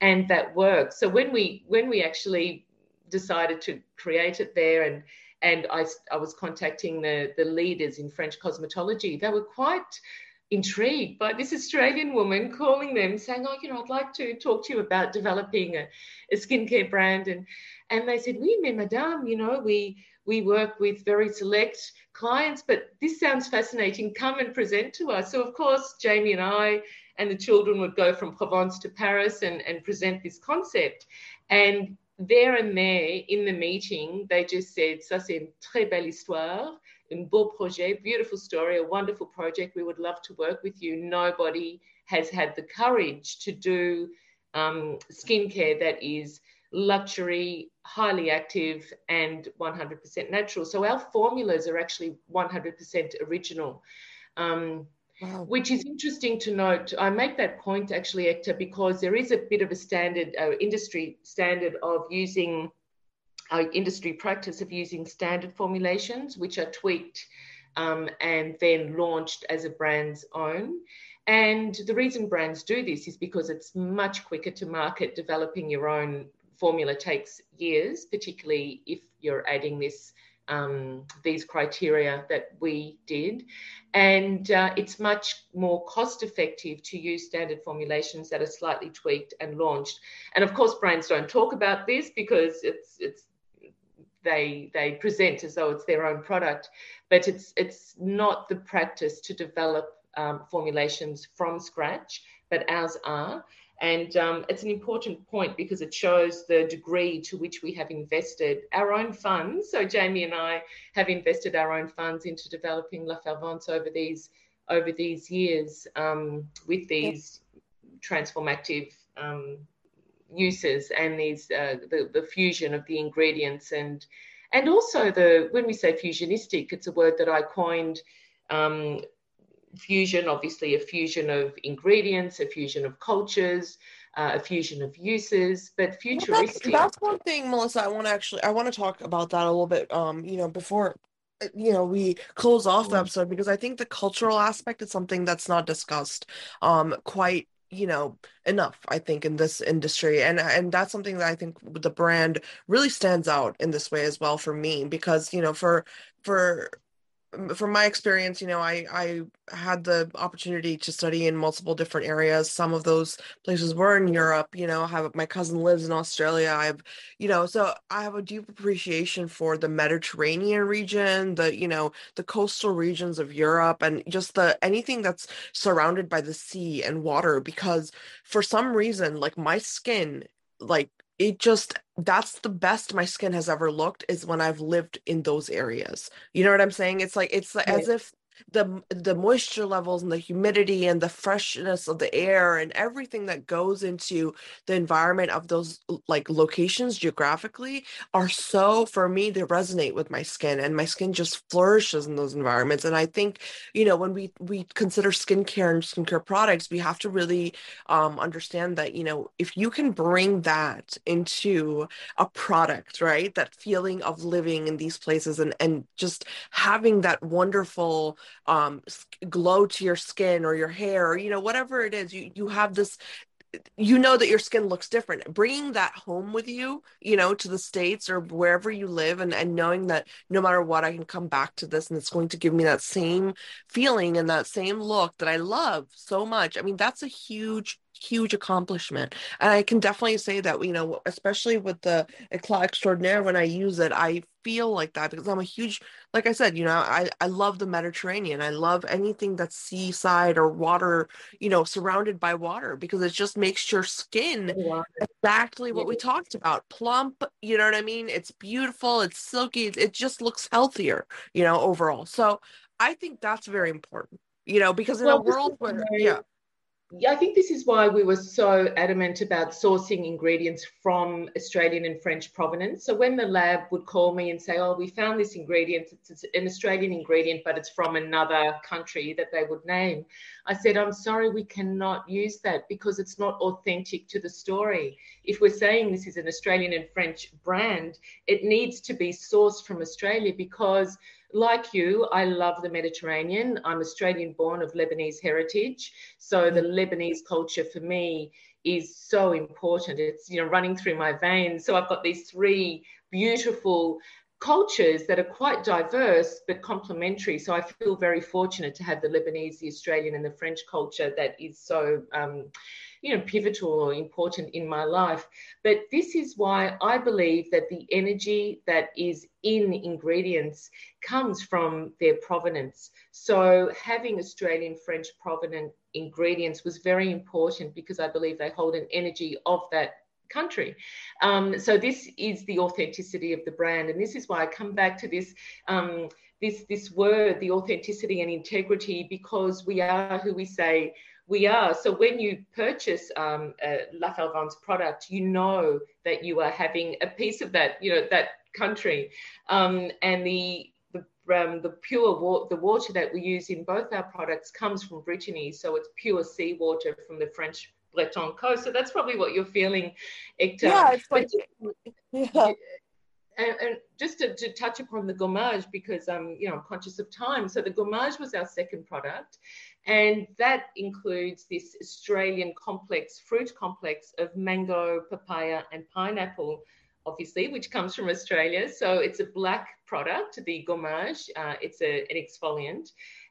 Speaker 2: and that works. So when we when we actually decided to create it there and and I, I was contacting the the leaders in French cosmetology, they were quite intrigued by this Australian woman calling them saying, "Oh, you know, I'd like to talk to you about developing a, a skincare brand." And and they said, "Oui, mais madame, you know, we we work with very select clients, but this sounds fascinating. Come and present to us. So, of course, Jamie and I and the children would go from Provence to Paris and, and present this concept. And there and there in the meeting, they just said, Ça, c'est une très belle histoire, un beau projet, beautiful story, a wonderful project. We would love to work with you. Nobody has had the courage to do um, skincare that is luxury, highly active, and 100% natural. So our formulas are actually 100% original. Um, Wow. Which is interesting to note. I make that point actually, Hector, because there is a bit of a standard, uh, industry standard of using, uh, industry practice of using standard formulations, which are tweaked um, and then launched as a brand's own. And the reason brands do this is because it's much quicker to market developing your own formula takes years, particularly if you're adding this um, these criteria that we did. And uh, it's much more cost effective to use standard formulations that are slightly tweaked and launched. And of course, brands don't talk about this because it's it's they they present as though it's their own product, but it's it's not the practice to develop um, formulations from scratch, but ours are. And um, it's an important point because it shows the degree to which we have invested our own funds. So Jamie and I have invested our own funds into developing La Fervence over these over these years um, with these transformative um, uses and these uh, the, the fusion of the ingredients and and also the when we say fusionistic, it's a word that I coined um, fusion, obviously a fusion of ingredients, a fusion of cultures, uh, a fusion of uses, but futuristic.
Speaker 1: Well, that's, that's, one thing, Melissa. I want to actually, I want to talk about that a little bit. Um, you know, before, uh, you know, we close off the mm-hmm. episode because I think the cultural aspect is something that's not discussed, um, quite you know enough i think in this industry and and that's something that i think the brand really stands out in this way as well for me because you know for for from my experience, you know, I I had the opportunity to study in multiple different areas. Some of those places were in Europe. You know, have my cousin lives in Australia. I've, you know, so I have a deep appreciation for the Mediterranean region, the you know the coastal regions of Europe, and just the anything that's surrounded by the sea and water. Because for some reason, like my skin, like it just that's the best my skin has ever looked is when I've lived in those areas. You know what I'm saying? It's like it's like, as if the the moisture levels and the humidity and the freshness of the air and everything that goes into the environment of those like locations geographically are so for me they resonate with my skin and my skin just flourishes in those environments. And i think you know when we we consider skincare and skincare products we have to really um, understand that you know if you can bring that into a product right that feeling of living in these places and and just having that wonderful um glow to your skin or your hair or you know whatever it is you you have this you know that your skin looks different. Bringing that home with you you know to the states or wherever you live and, and knowing that no matter what i can come back to this and it's going to give me that same feeling and that same look that i love so much. I mean that's a huge huge accomplishment. And i can definitely say that you know especially with the eclat extraordinaire when i use it i feel like that because i'm a huge like i said you know i i love the mediterranean. I love anything that's seaside or water you know surrounded by water because it just makes your skin exactly what we talked about plump you know what i mean? It's beautiful it's silky it just looks healthier you know overall. So i think that's very important you know because in well, a world where yeah
Speaker 2: yeah, I think this is why we were so adamant about sourcing ingredients from Australian and French provenance. So when the lab would call me and say, "Oh, we found this ingredient. It's an Australian ingredient, but it's from another country that they would name," I said, "I'm sorry, we cannot use that because it's not authentic to the story. If we're saying this is an Australian and French brand, it needs to be sourced from Australia because." Like you, I love the Mediterranean. I'm Australian born of Lebanese heritage. So the mm. Lebanese culture for me is so important. It's, you know, running through my veins. So I've got these three beautiful cultures that are quite diverse but complementary. So I feel very fortunate to have the Lebanese, the Australian, and the French culture that is so, um, you know, pivotal or important in my life. But this is why I believe that the energy that is in ingredients comes from their provenance. So having Australian French provenant ingredients was very important because I believe they hold an energy of that country. Um, so this is the authenticity of the brand, and this is why I come back to this. Um, this, this word, the authenticity and integrity, because we are who we say we are. So when you purchase um, La Fervence product, you know that you are having a piece of that, you know, that country. Um, and the the, um, the pure water, the water that we use in both our products comes from Brittany. So it's pure seawater from the French Breton coast. So that's probably what you're feeling, Ekta.
Speaker 1: Yeah, it's like, *laughs* yeah
Speaker 2: and, and just to, to, touch upon the gommage because um, you know I'm conscious of time. So the gommage was our second product, and that includes this Australian complex fruit complex of mango, papaya, and pineapple, obviously, which comes from Australia. So it's a black product, the gommage. Uh, it's a, an exfoliant.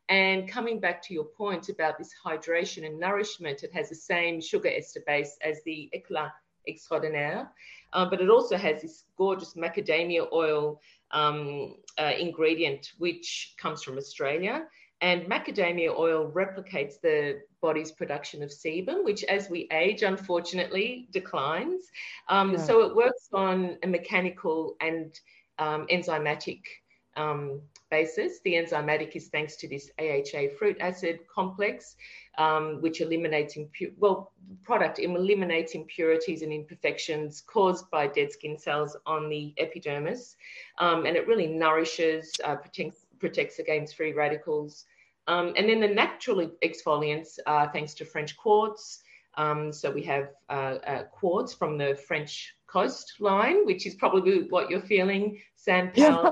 Speaker 2: And coming back to your point about this hydration and nourishment, it has the same sugar ester base as the Eclat extraordinaire. Um, but it also has this gorgeous macadamia oil um, uh, ingredient, which comes from Australia. And macadamia oil replicates the body's production of sebum, which as we age, unfortunately, declines. Um, yeah. So it works on a mechanical and um, enzymatic um, basis. The enzymatic is thanks to this AHA fruit acid complex, um, which eliminates impu- well, product eliminates impurities and imperfections caused by dead skin cells on the epidermis, um, and it really nourishes, uh, protects, protects against free radicals. Um, and then the natural exfoliants are thanks to French quartz. Um, so we have uh, uh, quartz from the French coastline, which is probably what you're feeling, sand, yeah.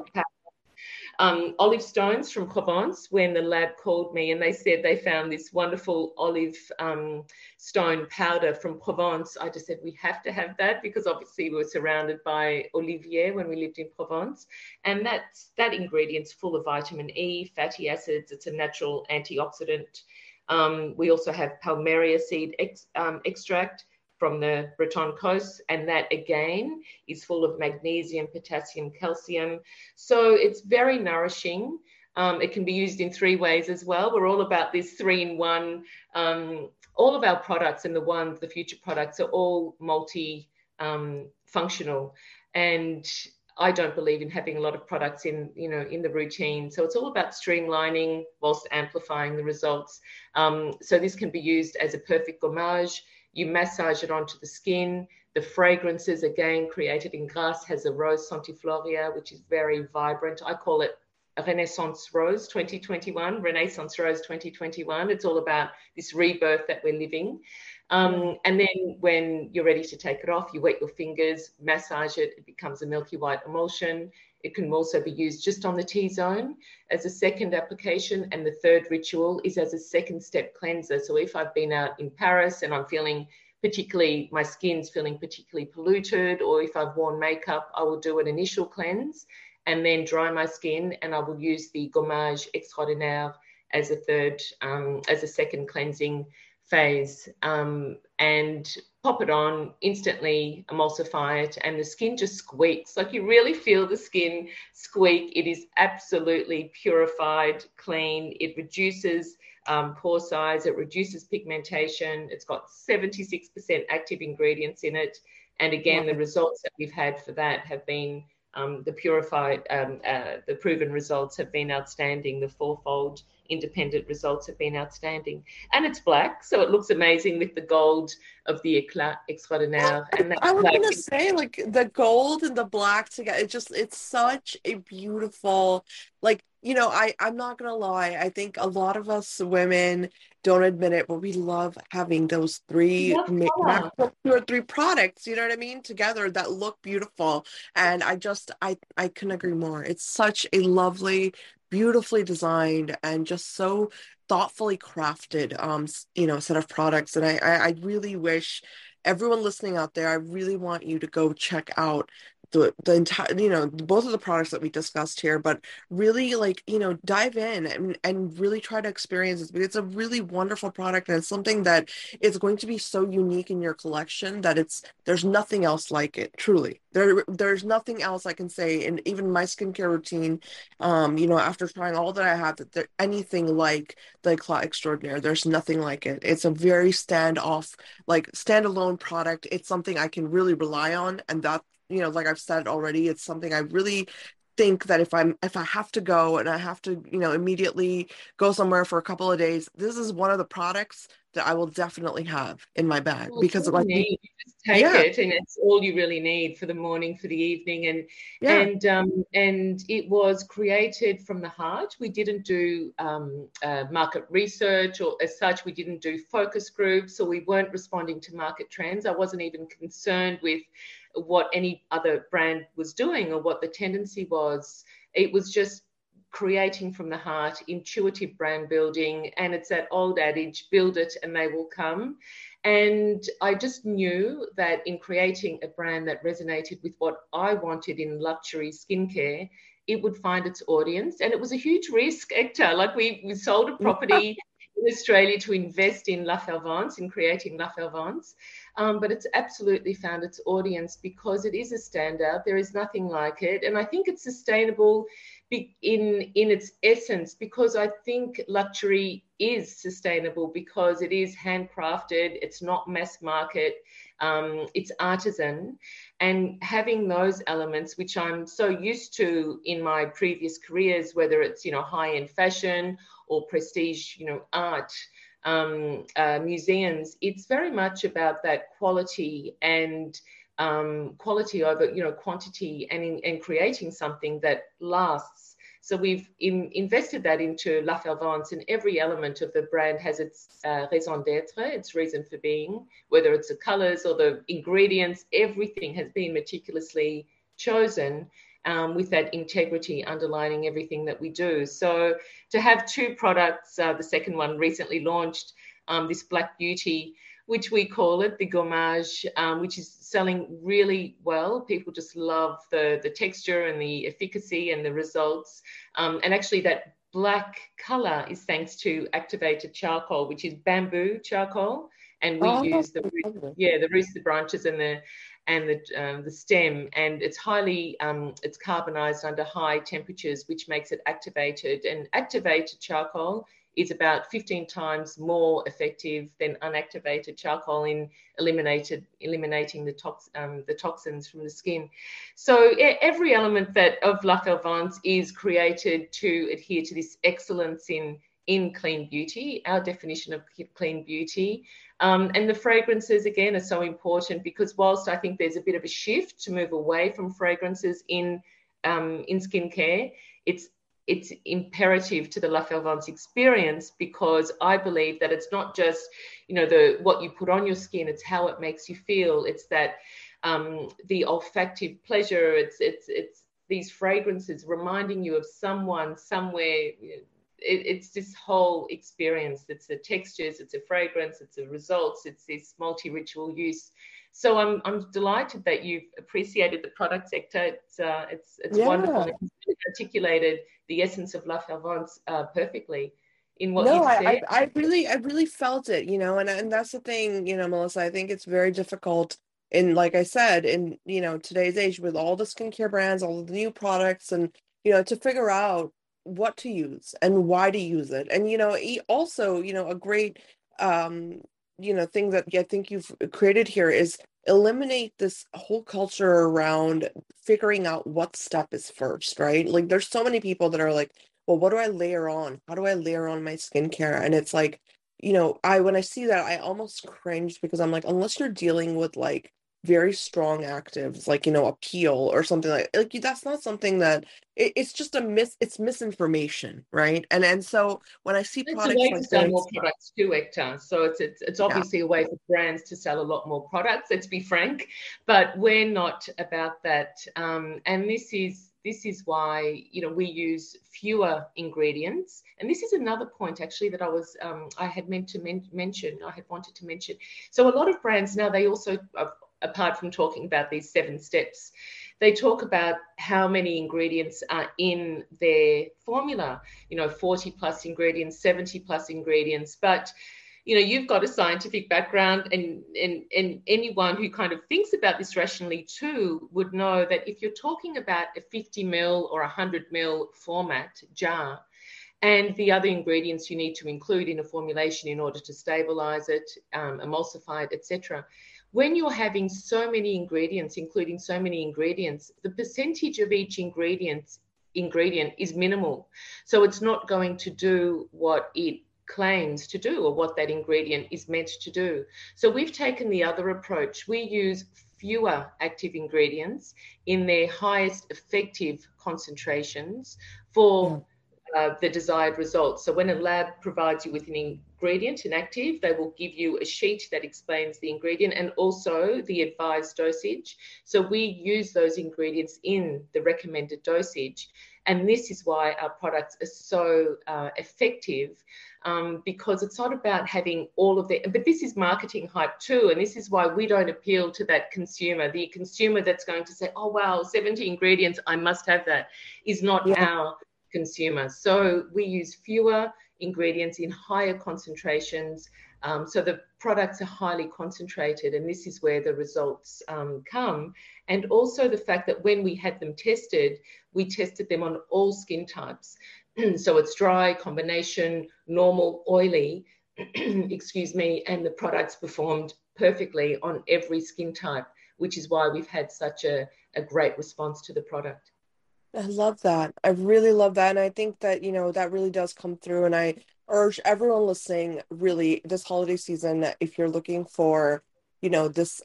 Speaker 2: Um, olive stones from Provence when the lab called me and they said they found this wonderful olive um, stone powder from Provence. I just said, we have to have that because obviously we were surrounded by olivier when we lived in Provence. And that's, that ingredient's full of vitamin E, fatty acids. It's a natural antioxidant. Um, we also have palmaria seed ex, um, extract from the Breton coast, and that again is full of magnesium, potassium, calcium. So it's very nourishing. Um, it can be used in three ways as well. We're all about this three in one. Um, all of our products and the ones, the future products, are all multi um, functional. And I don't believe in having a lot of products in, you know, in the routine. So it's all about streamlining whilst amplifying the results. Um, so this can be used as a perfect gommage you massage it onto the skin. The fragrances, again, created in Grasse, has a rose Centifolia, which is very vibrant. I call it Renaissance Rose 2021, Renaissance Rose 2021. It's all about this rebirth that we're living. Um, and then when you're ready to take it off, you wet your fingers, massage it, it becomes a milky white emulsion. It can also be used just on the T zone as a second application. And the third ritual is as a second step cleanser. So if I've been out in Paris and I'm feeling particularly, my skin's feeling particularly polluted, or if I've worn makeup, I will do an initial cleanse and then dry my skin. And I will use the Gommage Extraordinaire as a third, um, as a second cleansing phase. Um, and pop it on, instantly emulsify it, and the skin just squeaks. Like you really feel the skin squeak. It is absolutely purified, clean. It reduces um, pore size, it reduces pigmentation. It's got 76% active ingredients in it. And again, the results that we've had for that have been um, the purified, um, uh, the proven results have been outstanding. The fourfold independent results have been outstanding. And it's black, so it looks amazing with the gold of the Eclat Extraordinaire. And
Speaker 1: I was going to say, like, the gold and the black together, it just, it's such a beautiful, like, you know, I, I'm not going to lie. I think a lot of us women don't admit it, but we love having those three, two or three products, you know what I mean, together that look beautiful. And I just, I, I couldn't agree more. It's such a lovely, beautifully designed and just so thoughtfully crafted um you know set of products and I, I i really wish everyone listening out there i really want you to go check out the the entire you know both of the products that we discussed here but really like you know dive in and, and really try to experience it it's a really wonderful product and it's something that is going to be so unique in your collection that it's there's nothing else like it truly. There there's nothing else i can say and even my skincare routine um you know after trying all that i have that there anything like the Eclat extraordinaire there's nothing like it. It's a very standoff like standalone product. It's something i can really rely on and that you know like i've said already it's something i really think that if i'm if i have to go and i have to you know immediately go somewhere for a couple of days this is one of the products that I will definitely have in my bag well, because like
Speaker 2: you just take yeah. it and it's all you really need for the morning for the evening and yeah. and um, and it was created from the heart we didn't do um, uh, market research or as such we didn't do focus groups or we weren't responding to market trends I wasn't even concerned with what any other brand was doing or what the tendency was it was just creating from the heart, intuitive brand building. And it's that old adage build it and they will come. And I just knew that in creating a brand that resonated with what I wanted in luxury skincare, it would find its audience. And it was a huge risk, Hector. Like we, we sold a property *laughs* in Australia to invest in La Fervence, in creating La Fervence. Um, but it's absolutely found its audience because it is a standout. There is nothing like it. And I think it's sustainable in in its essence because I think luxury is sustainable because it is handcrafted, it's not mass market, um, it's artisan, and having those elements which I'm so used to in my previous careers, whether it's you know high end fashion or prestige, you know art. Um, uh, museums, it's very much about that quality and um, quality over you know quantity and in, and creating something that lasts so we've in, invested that into La Fervence, and every element of the brand has its uh, raison d'être, its reason for being, whether it's the colors or the ingredients, everything has been meticulously chosen. Um, with that integrity underlining everything that we do. So to have two products, uh, the second one recently launched, um, this Black Beauty, which we call it the gommage, um, which is selling really well. People just love the, the texture and the efficacy and the results. Um, and actually that black color is thanks to activated charcoal, which is bamboo charcoal. And we oh, use the yeah the roots, the branches, and the and the um, the stem, and it's highly um, it's carbonized under high temperatures, which makes it activated. And activated charcoal is about 15 times more effective than unactivated charcoal in eliminated eliminating the, tox, um, the toxins from the skin. So every element that of La Fervence is created to adhere to this excellence in in clean beauty, our definition of clean beauty. Um, and the fragrances again are so important because whilst I think there's a bit of a shift to move away from fragrances in um, in skincare, it's it's imperative to the La Fervence experience because I believe that it's not just, you know, the what you put on your skin, it's how it makes you feel. It's that um, the olfactive pleasure. It's it's it's these fragrances reminding you of someone somewhere. It, it's this whole experience. It's the textures, it's a fragrance, it's the results, it's this multi-ritual use. So I'm I'm delighted that you've appreciated the product sector. It's uh, it's it's yeah. wonderful. It's articulated the essence of La Fervence uh, perfectly in what no,
Speaker 1: I, I, I really I really felt it, you know, and and that's the thing, you know, Melissa. I think it's very difficult in like I said, in you know today's age with all the skincare brands, all the new products, and you know to figure out what to use and why to use it, and you know also you know a great um you know thing that I think you've created here is eliminate this whole culture around figuring out what step is first, right? Like there's so many people that are like, well, what do I layer on? How do I layer on my skincare? And it's like, you know, I when I see that, I almost cringe because I'm like, unless you're dealing with like very strong actives like you know appeal or something like like that's not something that it, it's just a mis it's misinformation right and and so when i see
Speaker 2: it's
Speaker 1: products
Speaker 2: a way like to sell more products too Hector. so it's it's, it's obviously yeah. a way for brands to sell a lot more products let's be frank but we're not about that um, and this is this is why you know we use fewer ingredients and this is another point actually that i was um, i had meant to men- mention i had wanted to mention so a lot of brands now they also uh, apart from talking about these seven steps, they talk about how many ingredients are in their formula, you know, 40 plus ingredients, 70 plus ingredients. But, you know, you've got a scientific background, and, and, and anyone who kind of thinks about this rationally too would know that if you're talking about a 50 mil or 100 mil format jar, and the other ingredients you need to include in a formulation in order to stabilize it, um, emulsify it, etc when you're having so many ingredients, including so many ingredients, the percentage of each ingredient ingredient is minimal. So it's not going to do what it claims to do or what that ingredient is meant to do. So we've taken the other approach. We use fewer active ingredients in their highest effective concentrations for uh, the desired results. So when a lab provides you with an ingredient, an active, they will give you a sheet that explains the ingredient and also the advised dosage. So we use those ingredients in the recommended dosage. And this is why our products are so uh, effective um, because it's not about having all of the, but this is marketing hype too. And this is why we don't appeal to that consumer. The consumer that's going to say, oh, wow, 70 ingredients, I must have that, is not yeah. our consumers. So we use fewer ingredients in higher concentrations. Um, so the products are highly concentrated, and this is where the results um, come. And also the fact that when we had them tested, we tested them on all skin types. *clears throat* so it's dry, combination, normal, oily, *clears throat* excuse me, and the products performed perfectly on every skin type, which is why we've had such a, a great response to the product.
Speaker 1: I love that. I really love that. And I think that, you know, that really does come through. And I urge everyone listening, really, this holiday season, if you're looking for, you know, this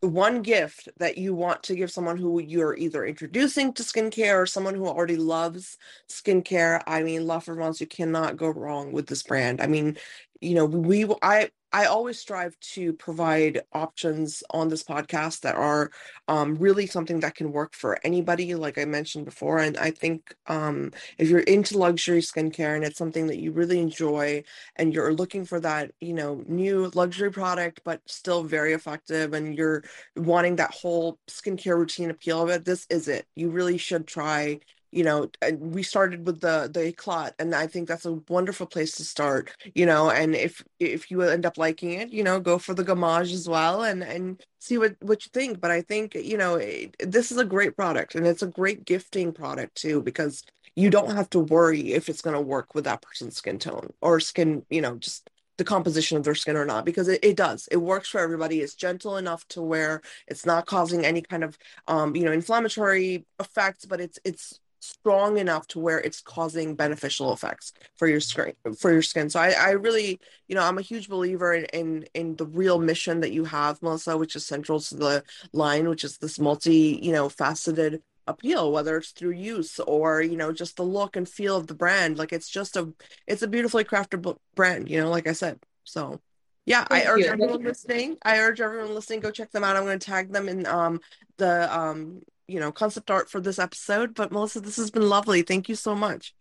Speaker 1: one gift that you want to give someone who you're either introducing to skincare or someone who already loves skincare, I mean, La Fervence, you cannot go wrong with this brand. I mean, you know, we, I, I always strive to provide options on this podcast that are um, really something that can work for anybody, like I mentioned before. And I think um, if you're into luxury skincare and it's something that you really enjoy and you're looking for that, you know, new luxury product, but still very effective, and you're wanting that whole skincare routine appeal of it, this is it. You really should try you know we started with the the eclat and i think that's a wonderful place to start you know and if if you end up liking it you know go for the gommage as well and and see what what you think. But i think you know it, this is a great product and it's a great gifting product too because you don't have to worry if it's going to work with that person's skin tone or skin you know just the composition of their skin or not because it, it does. It works for everybody. It's gentle enough to where it's not causing any kind of um you know inflammatory effects but it's it's strong enough to where it's causing beneficial effects for your skin for your skin. So i, I really you know i'm a huge believer in, in in the real mission that you have melissa which is central to the line which is this multi you know faceted appeal whether it's through use or you know just the look and feel of the brand. Like it's just a it's a beautifully crafted brand you know like i said. So yeah Thank i urge you. everyone listening i urge everyone listening go check them out. I'm going to tag them in um the um you know concept art for this episode but melissa this has been lovely thank you so much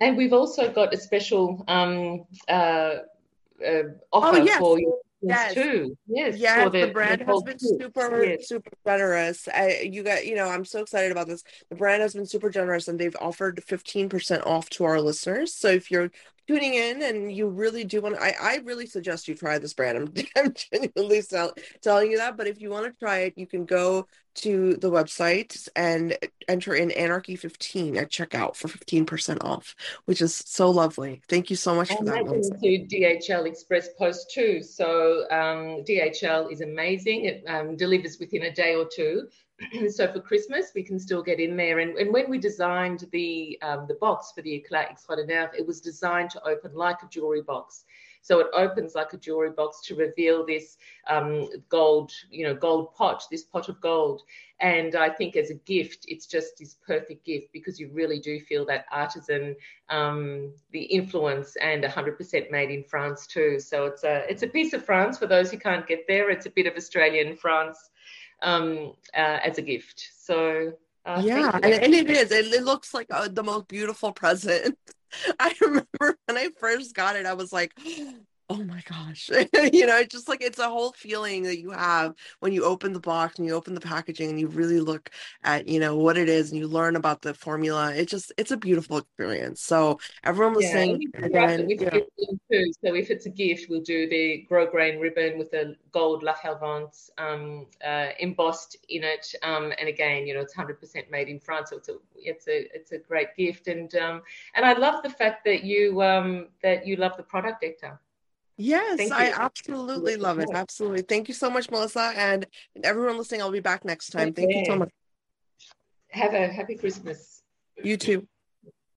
Speaker 2: and we've also got a special um uh, uh offer oh, yes. for you yes. too. Yes,
Speaker 1: yes. The, the, brand the has been super, yes. super generous. I, you got, you know, I'm so excited about this. The brand has been super generous, and they've offered 15% off to our listeners. So if you're tuning in and you really do want, to, I, I really suggest you try this brand. I'm, *laughs* I'm genuinely tell, telling you that. But if you want to try it, you can go to the website and enter in Anarchy 15 at checkout for 15% off, which is so lovely. Thank you so much
Speaker 2: and
Speaker 1: for that.
Speaker 2: To DHL Express Post too. So um, DHL is amazing. It um, delivers within a day or two. *clears throat* so for Christmas, we can still get in there. And, and when we designed the um, the box for the Eclat Extraordinaire, it was designed to open like a jewelry box. So it opens like a jewelry box to reveal this um, gold, you know, gold pot, this pot of gold. And I think as a gift, it's just this perfect gift because you really do feel that artisan, um, the influence, and 100% made in France too. So it's a it's a piece of France for those who can't get there. It's a bit of Australian France um, uh, as a gift. So
Speaker 1: uh, yeah, and, and, it is. It, it looks like uh, the most beautiful present. *laughs* I remember when I first got it, I was like, oh my gosh *laughs* you know it's just like it's a whole feeling that you have when you open the box and you open the packaging and you really look at you know what it is and you learn about the formula it just it's a beautiful experience so everyone was
Speaker 2: yeah, again, yeah. too. so if it's a gift we'll do the grosgrain ribbon with the gold la Fervence um, uh, embossed in it um, and again you know it's 100% made in france so it's a it's a it's a great gift and um, and i love the fact that you um, that you love the product Ekta.
Speaker 1: Yes, I absolutely love it. Absolutely. Thank you so much, Melissa. And everyone listening, I'll be back next time. Thank you so much.
Speaker 2: Have a happy Christmas.
Speaker 1: You too.